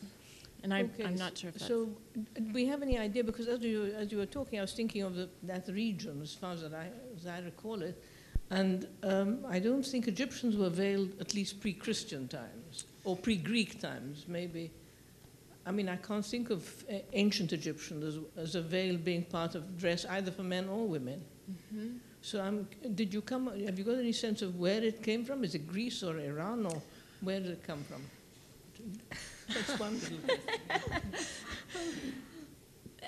and I, Okay, I'm not sure if that's. So, do we have any idea? Because as you as you were talking, I was thinking of the, that region, as far as I as I recall it, and um, I don't think Egyptians were veiled at least pre-Christian times or pre-Greek times, maybe. I mean, I can't think of uh, ancient Egyptians as, as a veil being part of dress either for men or women. Mhm. So, um, did you come? Have you got any sense of where it came from? Is it Greece or Iran, or where did it come from? That's one little. (laughs)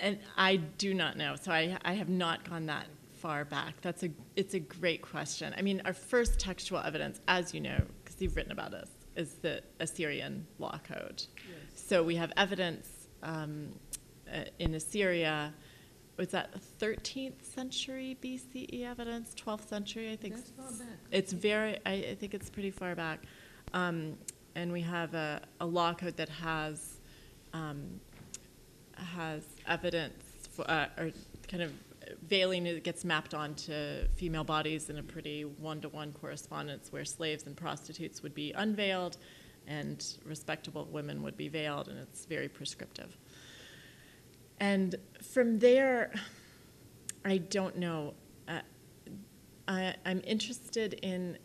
And I do not know. So I, I have not gone that far back. That's a, it's a great question. I mean, our first textual evidence, as you know, because you've written about us, is the Assyrian law code. So we have evidence um, uh, in Assyria. Was that 13th century BCE evidence? 12th century, I think. That's far back. It's very, I, I think it's pretty far back. Um, and we have a, a law code that has, um, has evidence for, uh, or kind of veiling it gets mapped onto female bodies in a pretty one-to-one correspondence where slaves and prostitutes would be unveiled and respectable women would be veiled, and it's very prescriptive. And from there, I don't know. Uh, I, I'm interested in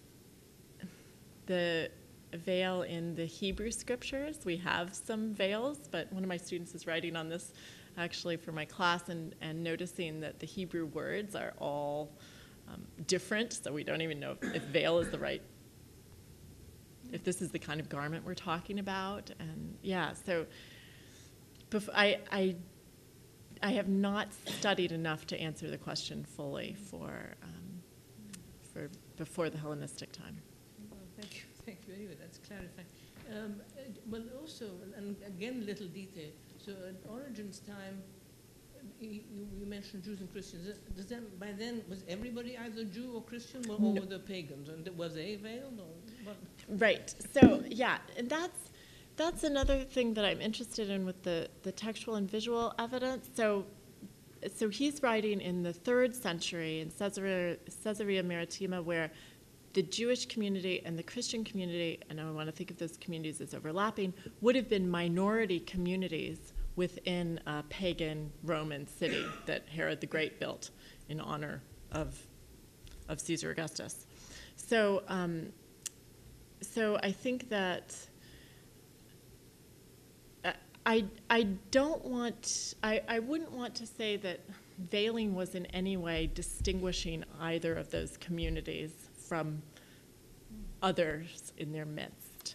the veil in the Hebrew scriptures. We have some veils, but one of my students is writing on this actually for my class and, and noticing that the Hebrew words are all um, different, so we don't even know if, if veil is the right, if this is the kind of garment we're talking about. And yeah, so I, I, I have not studied enough to answer the question fully for, um, for before the Hellenistic time. Well, thank you, thank you. Anyway, that's clarifying. Um, uh, well, also, and again, little detail. So, at Origen's time, you, you mentioned Jews and Christians. Does that, by then, was everybody either Jew or Christian, or, or No. were they pagans? And was they veiled, or? Right. So yeah, and that's that's another thing that I'm interested in with the the textual and visual evidence. So so he's writing in the third century in Caesarea, Caesarea Maritima, where the Jewish community and the Christian community, and I want to think of those communities as overlapping, would have been minority communities within a pagan Roman city that Herod the Great built in honor of, of Caesar Augustus. So, um, so I think that uh, I, I don't want, I, I wouldn't want to say that veiling was in any way distinguishing either of those communities from others in their midst.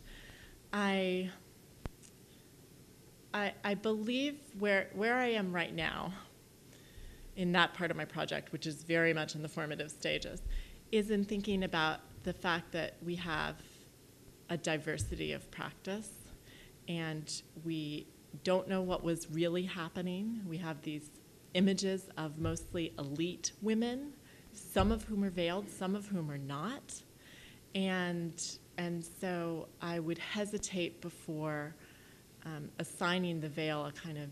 I, I, I believe where, where I am right now in that part of my project, which is very much in the formative stages, is in thinking about the fact that we have a diversity of practice and we don't know what was really happening. We have these images of mostly elite women, some of whom are veiled, some of whom are not. And, and so I would hesitate before um, assigning the veil a kind of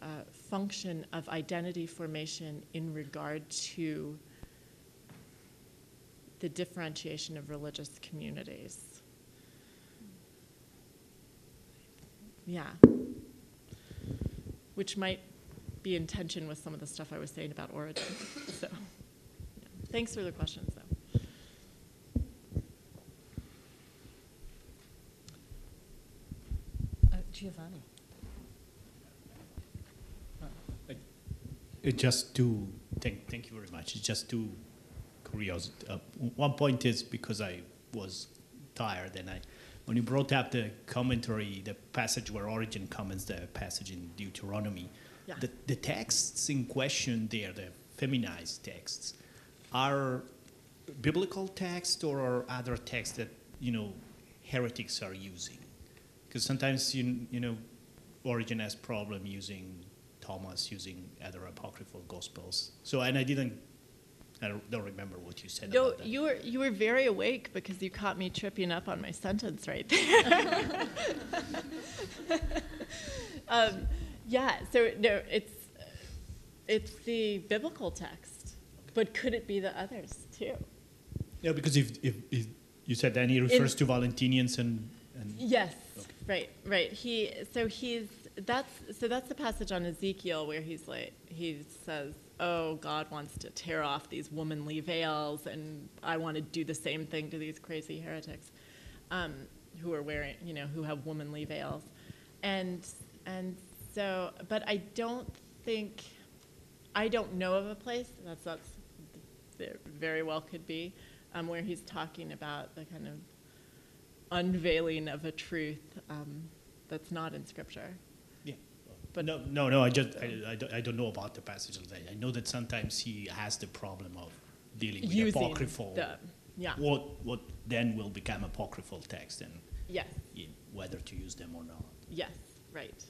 uh, function of identity formation in regard to the differentiation of religious communities. Yeah. Which might be in tension with some of the stuff I was saying about Origen. (laughs) so, yeah. thanks for the questions, though. Uh, Giovanni. Uh, Just two, thank, thank you very much. It's just two curiosity. Uh, one point is because I was tired and I, when you brought up the commentary, the passage where Origen comments the passage in Deuteronomy, Yeah. The, the texts in question there, the feminized texts, are biblical texts or are other texts that, you know, heretics are using? Because sometimes, you, you know, Origen has problem using Thomas, using other apocryphal gospels. So, and I didn't, I don't, don't remember what you said No, about that. you were you were very awake because you caught me tripping up on my sentence right there. (laughs) um, yeah. So no, it's it's the biblical text, but could it be the others too? Yeah, because if, if, if you said then he refers to Valentinians and, and Yes. Right. Right. He. So he's that's so that's the passage on Ezekiel where he's like he says, "Oh, God wants to tear off these womanly veils, and I want to do the same thing to these crazy heretics, um, who are wearing, you know, who have womanly veils." And and so, but I don't think I don't know of a place that's that's there very well could be um, where he's talking about the kind of unveiling of a truth um, that's not in scripture. But- no, no, no. I just I, I, don't, I don't know about the passage. I know that sometimes he has the problem of dealing with Using apocryphal. the yeah What what then will become apocryphal text and yes yeah, whether to use them or not. yes right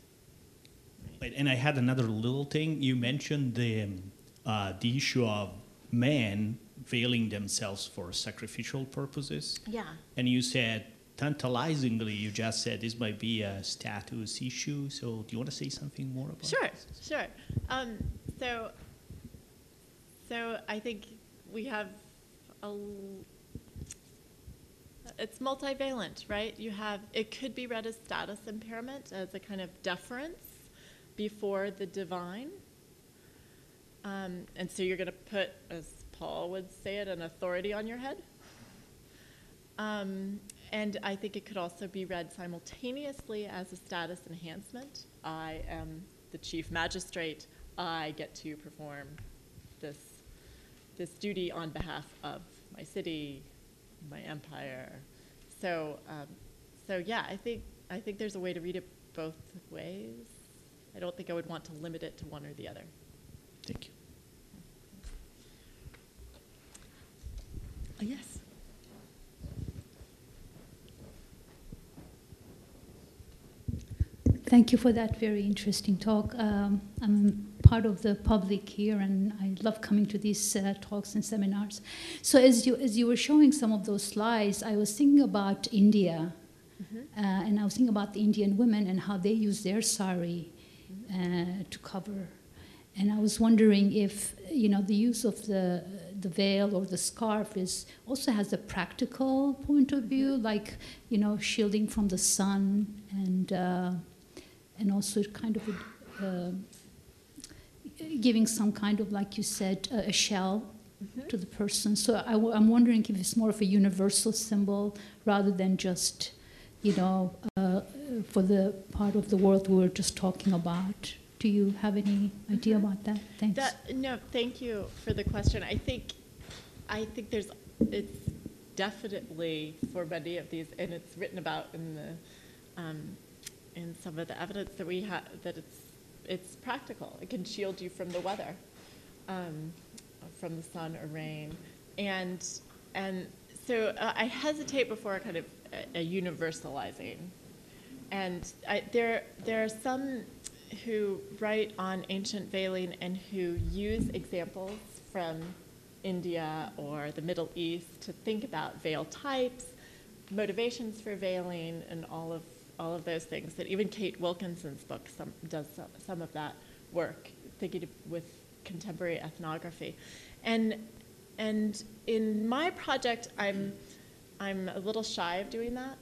But, and I had another little thing. You mentioned the um, uh, the issue of men veiling themselves for sacrificial purposes, yeah and you said tantalizingly, you just said this might be a status issue. So do you want to say something more about? sure this? sure um, so so I think we have a it's multivalent right you have it could be read as status impairment as a kind of deference before the divine um, and so you're going to put as paul would say it an authority on your head Um, and I think it could also be read simultaneously as a status enhancement. I am the chief magistrate. I get to perform this, this duty on behalf of my city, my empire. So, um, so yeah, I think, I think there's a way to read it both ways. I don't think I would want to limit it to one or the other. Thank you. Oh, yes. Thank you for that very interesting talk. Um, I'm part of the public here, and I love coming to these uh, talks and seminars. So, as you as you were showing some of those slides, I was thinking about India, uh, and I was thinking about the Indian women and how they use their sari uh, to cover. And I was wondering if you know the use of the the veil or the scarf is also has a practical point of view, like you know shielding from the sun and uh, and also kind of a, uh, giving some kind of like you said a, a shell to the person. So I, am wondering if it's more of a universal symbol rather than just you know uh, for the part of the world we were just talking about. Do you have any idea about that? Thanks. That, no, thank you for the question. I think, I think there's, it's definitely for many of these, and it's written about in the, um, in some of the evidence that we have, that it's, it's practical. It can shield you from the weather, um, from the sun or rain, and and so uh, I hesitate before kind of a, a universalizing, and I, there there are some who write on ancient veiling and who use examples from India or the Middle East to think about veil types, motivations for veiling, and all of all of those things. That even Kate Wilkinson's book some, does some, some of that work, thinking with contemporary ethnography, and and in my project, I'm I'm a little shy of doing that.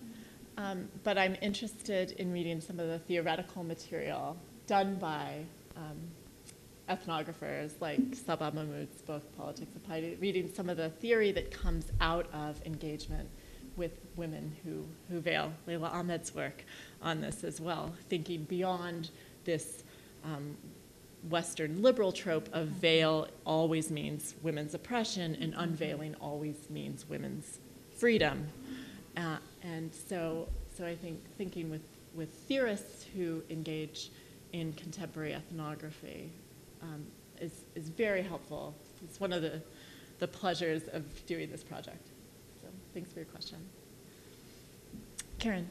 Um, but I'm interested in reading some of the theoretical material done by um, ethnographers like Saba Mahmood's book, Politics of Piety, reading some of the theory that comes out of engagement with women who, who veil. Leila Ahmed's work on this as well, thinking beyond this um, Western liberal trope of veil always means women's oppression and unveiling always means women's freedom. Uh, and so, so I think thinking with, with theorists who engage in contemporary ethnography um, is, is very helpful. It's one of the, the pleasures of doing this project. So thanks for your question. Karen.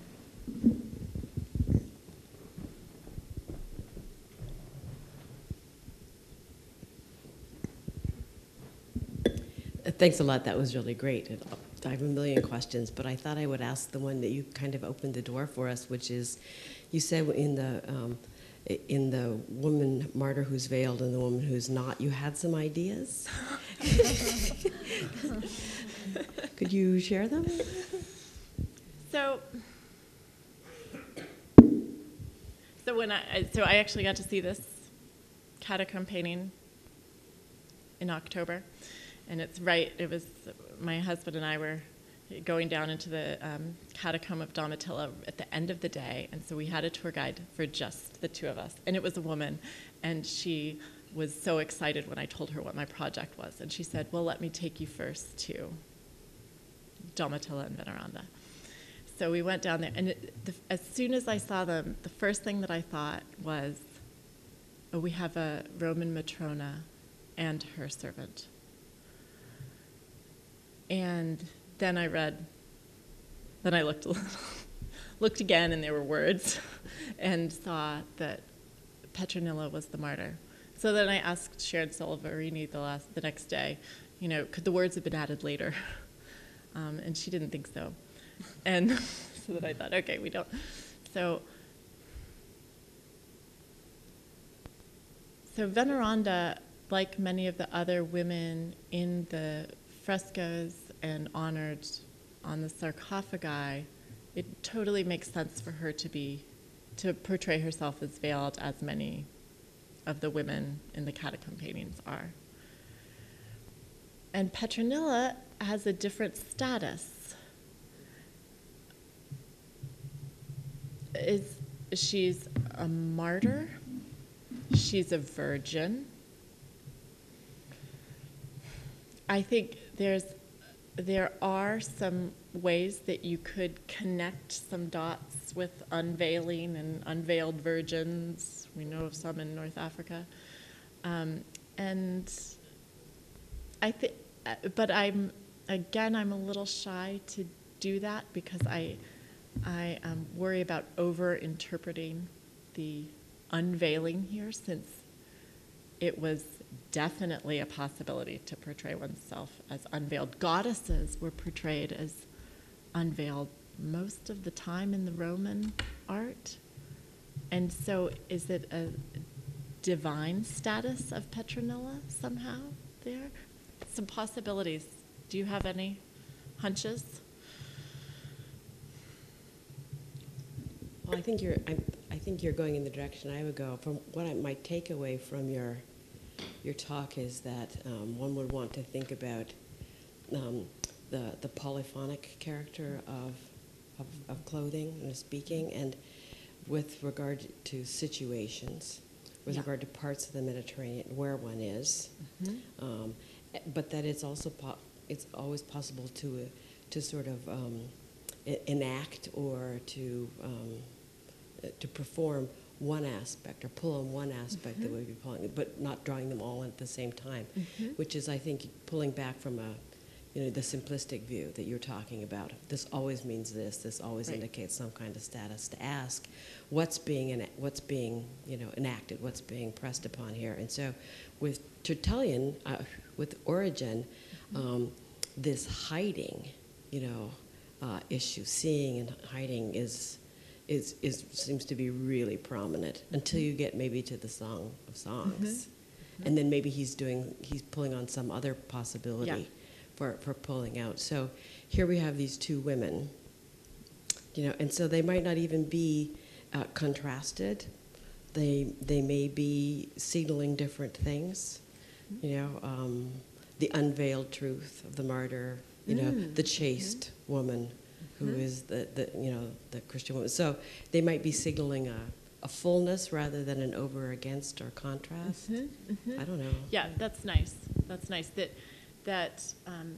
Thanks a lot. That was really great. I have a million questions, but I thought I would ask the one that you kind of opened the door for us, which is, you said in the um, in the woman martyr who's veiled and the woman who's not, you had some ideas. (laughs) Could you share them? So, so when I so I actually got to see this catacomb painting in October, and it's right. It was my husband and I were going down into the um, catacomb of Domitilla at the end of the day, and so we had a tour guide for just the two of us, and it was a woman, and she was so excited when I told her what my project was, and she said, "Well, let me take you first to Domitilla and Veneranda." So we went down there, and it, the, as soon as I saw them, the first thing that I thought was, oh, we have a Roman Matrona and her servant. And then I read, then I looked a little, (laughs) looked again, and there were words, (laughs) and saw that Petronilla was the martyr. So then I asked Sharon Silverini the last, the next day, you know, could the words have been added later? (laughs) Um, and she didn't think so. And (laughs) so that I thought, okay, we don't. So, so Veneranda, like many of the other women in the frescoes and honored on the sarcophagi, it totally makes sense for her to be, to portray herself as veiled as many of the women in the catacomb paintings are. And Petronilla has a different status. Is she's a martyr? She's a virgin. I think there's there are some ways that you could connect some dots with unveiling and unveiled virgins. We know of some in North Africa, um, and I think, but I'm again, I'm a little shy to do that because I, I um, worry about over interpreting the unveiling here, since it was definitely a possibility to portray oneself as unveiled. Goddesses were portrayed as unveiled most of the time in the Roman art. And so, is it a divine status of Petronilla somehow there? Some possibilities. Do you have any hunches? Well, I think you're. I, I think you're going in the direction I would go. From what I, my takeaway from your your talk is that um, one would want to think about um, the the polyphonic character of of, of clothing and of speaking, and with regard to situations, with Yeah. regard to parts of the Mediterranean where one is, um, eh, but that it's also po- it's always possible to uh, to sort of um, enact or to um, uh, to perform one aspect or pull on one aspect that would be pulling, but not drawing them all at the same time, which is, I think, pulling back from a, you know, the simplistic view that you're talking about. This always means this. This always Right. indicates some kind of status. To ask, what's being ena- what's being you know enacted, what's being pressed upon here, and so with Tertullian, uh, with Origen, um, this hiding, you know, uh, issue, seeing and hiding is, is, is seems to be really prominent until you get maybe to the Song of Songs, and then maybe he's doing he's pulling on some other possibility Yeah. for for pulling out. So here we have these two women, you know, and so they might not even be uh, contrasted. They they may be signaling different things, you know, um, the unveiled truth of the martyr, you know, Mm. the chaste woman who is the, the you know the Christian woman. So they might be signaling a, a fullness rather than an over against or contrast. I don't know. Yeah, that's nice. That's nice. That that um,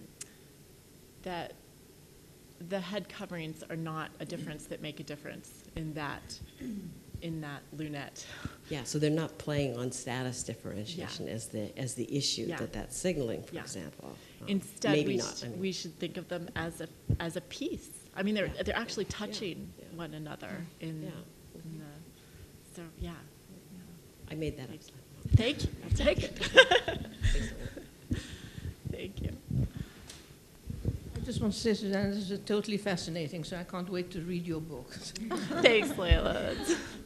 that the head coverings are not a difference that make a difference in that in that lunette. Yeah, so they're not playing on status differentiation as the as the issue Yeah. that that's signaling, for Yeah. example. Um, Instead, maybe we, not. sh- I mean, we should think of them as a as a piece. I mean, they're they're actually touching yeah. one another in, Yeah. in the. So yeah. yeah. I made that up. Thank you. Thank you. (laughs) Thank you. I just want to say, Suzanne, this is totally fascinating, so I can't wait to read your book. (laughs) Thanks, Layla. (laughs)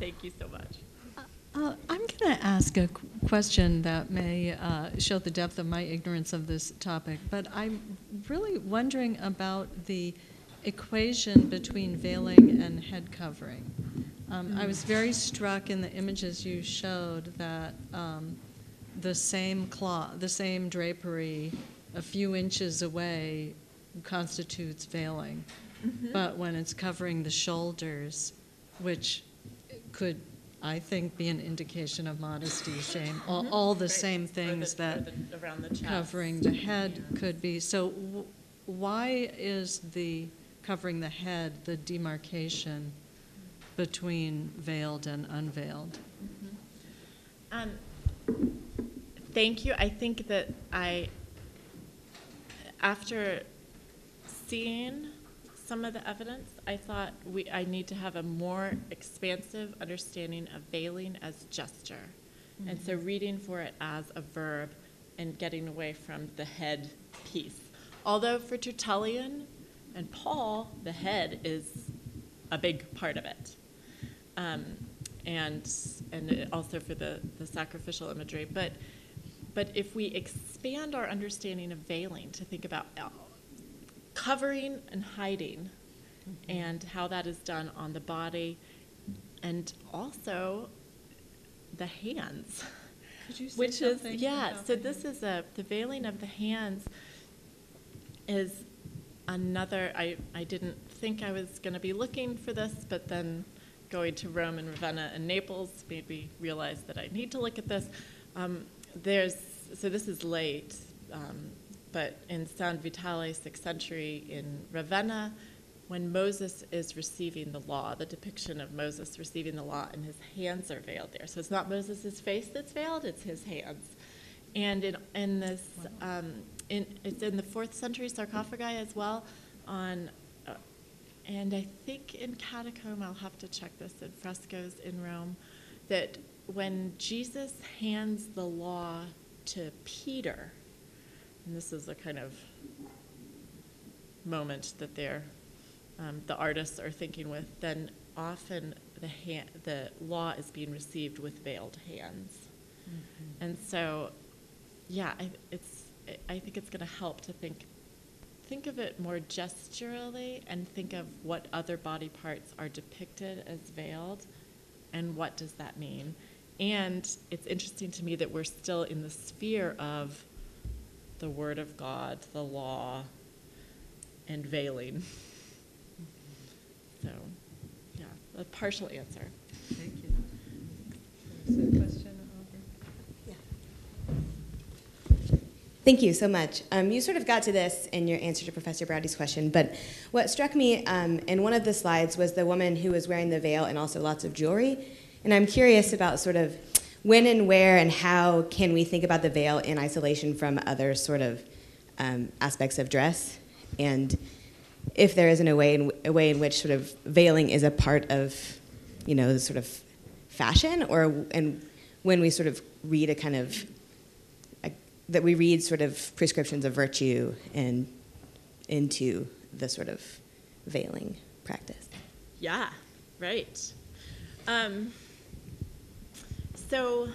Thank you so much. Uh, I'm going to ask a question that may uh, show the depth of my ignorance of this topic, but I'm really wondering about the equation between veiling and head covering. Um, I was very struck in the images you showed that um, the same cloth, the same drapery, a few inches away constitutes veiling, but when it's covering the shoulders, which could, I think, be an indication of modesty, (laughs) shame, all, all the same things that around the chest. covering the head could be. So, w- why is the covering the head the demarcation between veiled and unveiled? Um, thank you. I think that I, after seeing some of the evidence, I thought we, I need to have a more expansive understanding of veiling as gesture. And so reading for it as a verb and getting away from the head piece. Although for Tertullian and Paul, the head is a big part of it. Um, and and also for the, the sacrificial imagery. But but if we expand our understanding of veiling to think about covering and hiding and how that is done on the body and also the hands. Could you say Which is, yeah, so this is a, the veiling of the hands is another, I, I didn't think I was going to be looking for this, but then going to Rome and Ravenna and Naples made me realize that I need to look at this. Um, there's, so this is late, um, but in San Vitale, sixth century in Ravenna, when Moses is receiving the law, the depiction of Moses receiving the law, and his hands are veiled there. So it's not Moses' face that's veiled, it's his hands. And in, in this, um, in, it's in the fourth century sarcophagi as well, on, uh, and I think in catacomb, I'll have to check this, in frescoes in Rome, that when Jesus hands the law to Peter, and this is a kind of moment that they're, um, the artists are thinking with, then often the, ha- the law is being received with veiled hands. And so, yeah, I, it's, I think it's going to help to think, think of it more gesturally and think of what other body parts are depicted as veiled and what does that mean. And it's interesting to me that we're still in the sphere of the Word of God, the law, and veiling. So, yeah, a partial answer. Thank you. Is there a question over? Thank you so much. Um, you sort of got to this in your answer to Professor Braude's question, but what struck me um, in one of the slides was the woman who was wearing the veil and also lots of jewelry. And I'm curious about sort of when and where and how can we think about the veil in isolation from other sort of um, aspects of dress, and if there isn't a way in, a way in which sort of veiling is a part of, you know, sort of fashion, or and when we sort of read a kind of a, that we read sort of prescriptions of virtue and into the sort of veiling practice. Yeah, right. Um, so,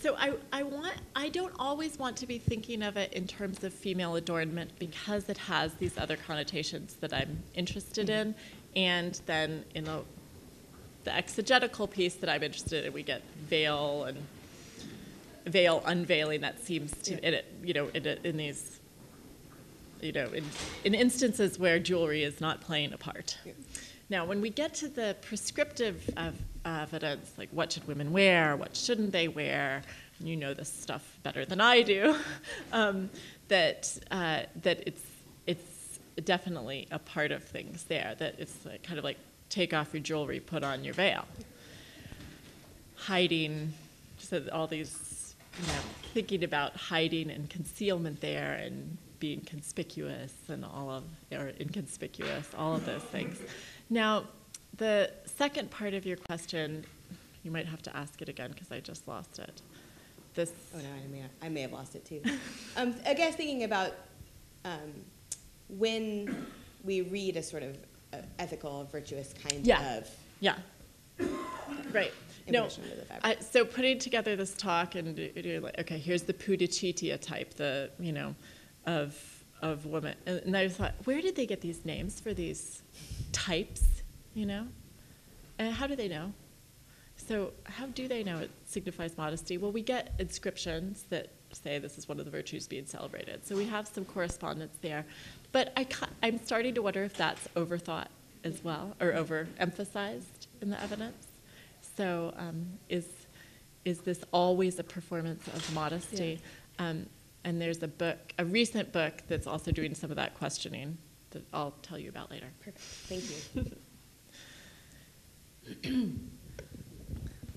so I, I want I don't always want to be thinking of it in terms of female adornment because it has these other connotations that I'm interested mm-hmm. in, and then in the the exegetical piece that I'm interested in, we get veil and veil unveiling. That seems to in it, you know, in, in these, you know, in, in instances where jewelry is not playing a part. Now, when we get to the prescriptive of, evidence, like what should women wear, what shouldn't they wear, you know this stuff better than I do, (laughs) um, that uh, that it's it's definitely a part of things there. That it's like, kind of like take off your jewelry, put on your veil. Hiding, so all these, you know, thinking about hiding and concealment there and being conspicuous and all of, or inconspicuous, all of those things. Now, the second part of your question, you might have to ask it again because I just lost it. This, Oh no, I may have, I may have lost it too. (laughs) um, I guess thinking about um, when we read a sort of uh, ethical, virtuous kind Yeah. of yeah, right. No, impression of the fabric. I, so putting together this talk and do- doing like, okay, here's the Pudicitia type, the you know, of of women, and, I thought, where did they get these names for these types? You know, and how do they know? So how do they know it signifies modesty? Well, we get inscriptions that say this is one of the virtues being celebrated. So we have some correspondence there, but I I'm starting to wonder if that's overthought as well or overemphasized in the evidence. So um, is is this always a performance of modesty? Um, and there's a book, a recent book that's also doing some of that questioning that I'll tell you about later. Perfect. Thank you. (laughs)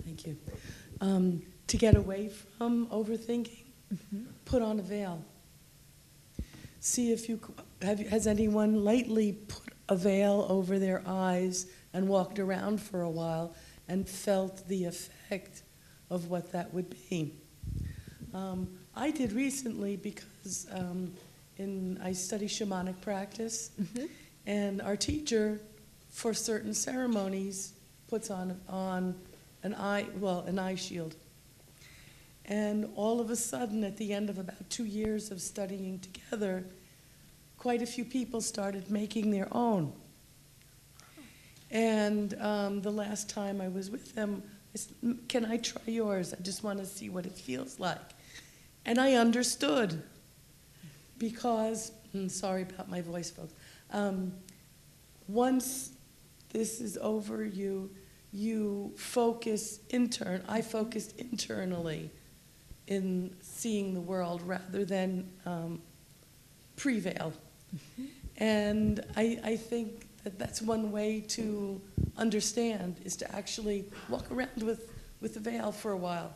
Thank you. Um, to get away from overthinking, put on a veil. See if you have. Has anyone lately put a veil over their eyes and walked around for a while and felt the effect of what that would be? Um, I did recently because um, in I study shamanic practice, and our teacher, for certain ceremonies, puts on on an eye well an eye shield. And all of a sudden, at the end of about two years of studying together, quite a few people started making their own. And um, the last time I was with them, I said, Can I try yours? I just want to see what it feels like. And I understood because, hmm, sorry about my voice, folks. Um, once this is over, you you focus intern. I focused internally in seeing the world rather than um, prevail. And I, I think that that's one way to understand is to actually walk around with, with the veil for a while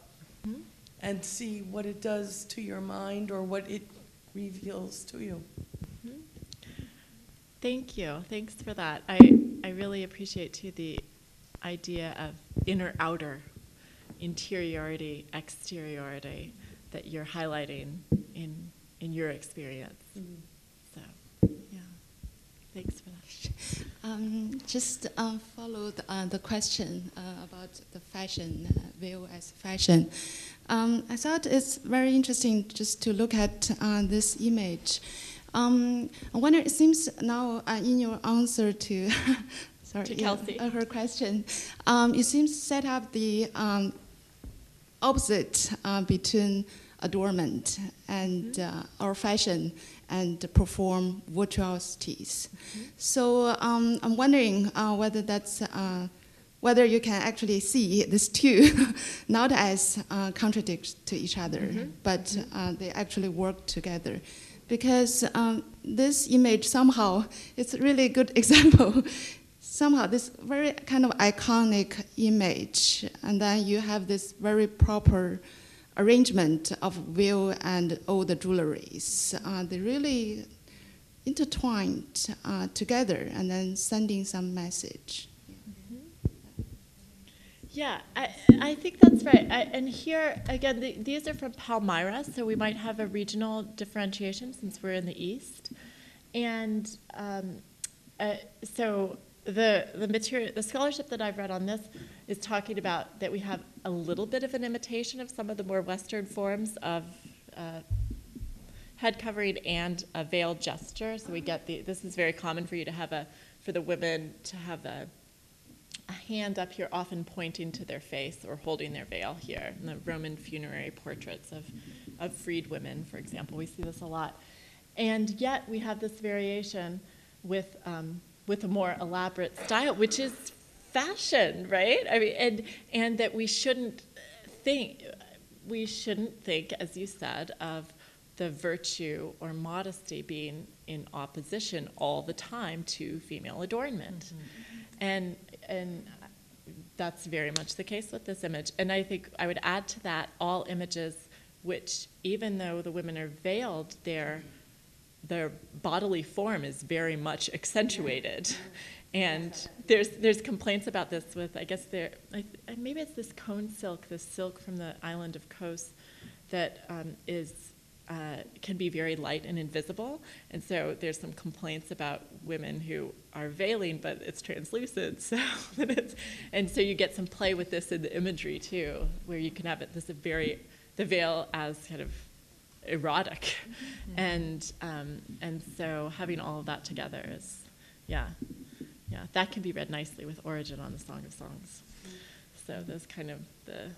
and see what it does to your mind or what it reveals to you. Thank you. Thanks for that. I, I really appreciate too the idea of inner outer, interiority, exteriority that you're highlighting in in your experience. So, yeah. Thanks for that. (laughs) Um, just uh, follow the, uh, the question uh, about the fashion, uh, veil as fashion. Um, I thought it's very interesting just to look at uh, this image. Um, I wonder, it seems now uh, in your answer to, (laughs) sorry, To yeah, Kelsey. uh, her question, um, you seem to set up the um, opposite uh, between adornment and uh, our fashion and perform virtuosities. So um, I'm wondering uh, whether that's uh, whether you can actually see these two (laughs) not as uh, contradict to each other, but uh, they actually work together. Because um, this image somehow it's a really good (laughs) example. somehow this very kind of iconic image, and then you have this very proper arrangement of veil and all the jewelries. Uh, they really intertwined uh, together and then sending some message. Yeah, I, I think that's right. I, and here, again, the, these are from Palmyra, so we might have a regional differentiation since we're in the east. And um, uh, so the, the material, the scholarship that I've read on this is talking about that we have a little bit of an imitation of some of the more Western forms of uh, head covering and a veiled gesture. So we get the, this is very common for you to have a, for the women to have a, a hand up here, often pointing to their face or holding their veil here. In the Roman funerary portraits of, of freed women, for example, we see this a lot. And yet we have this variation with, um, with a more elaborate style, which is fashion, right? I mean, and, and that we shouldn't think, we shouldn't think, as you said, of the virtue or modesty being in opposition all the time to female adornment. And and that's very much the case with this image. And I think I would add to that all images which, even though the women are veiled, their their bodily form is very much accentuated. And there's there's complaints about this with I guess there maybe it's this Coan silk, this silk from the island of Kos, that um, is uh, can be very light and invisible. And so there's some complaints about women who are veiling, but it's translucent. (laughs) So it's, and so you get some play with this in the imagery too, where you can have it this a very the veil as kind of erotic, and um, and so having all of that together is, yeah, yeah, that can be read nicely with Origen on the Song of Songs. So those kind of the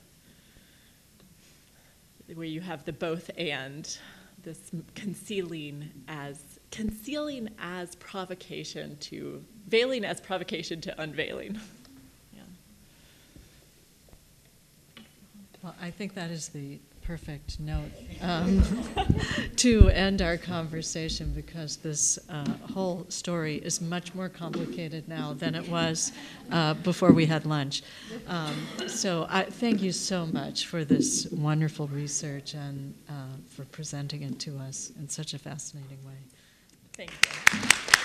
where you have the both and this concealing as concealing as provocation to veiling as provocation to unveiling. Yeah. Well, I think that is the perfect note um, (laughs) to end our conversation because this uh, whole story is much more complicated now than it was uh, before we had lunch. Um, so I thank you so much for this wonderful research and uh, for presenting it to us in such a fascinating way. Thank you.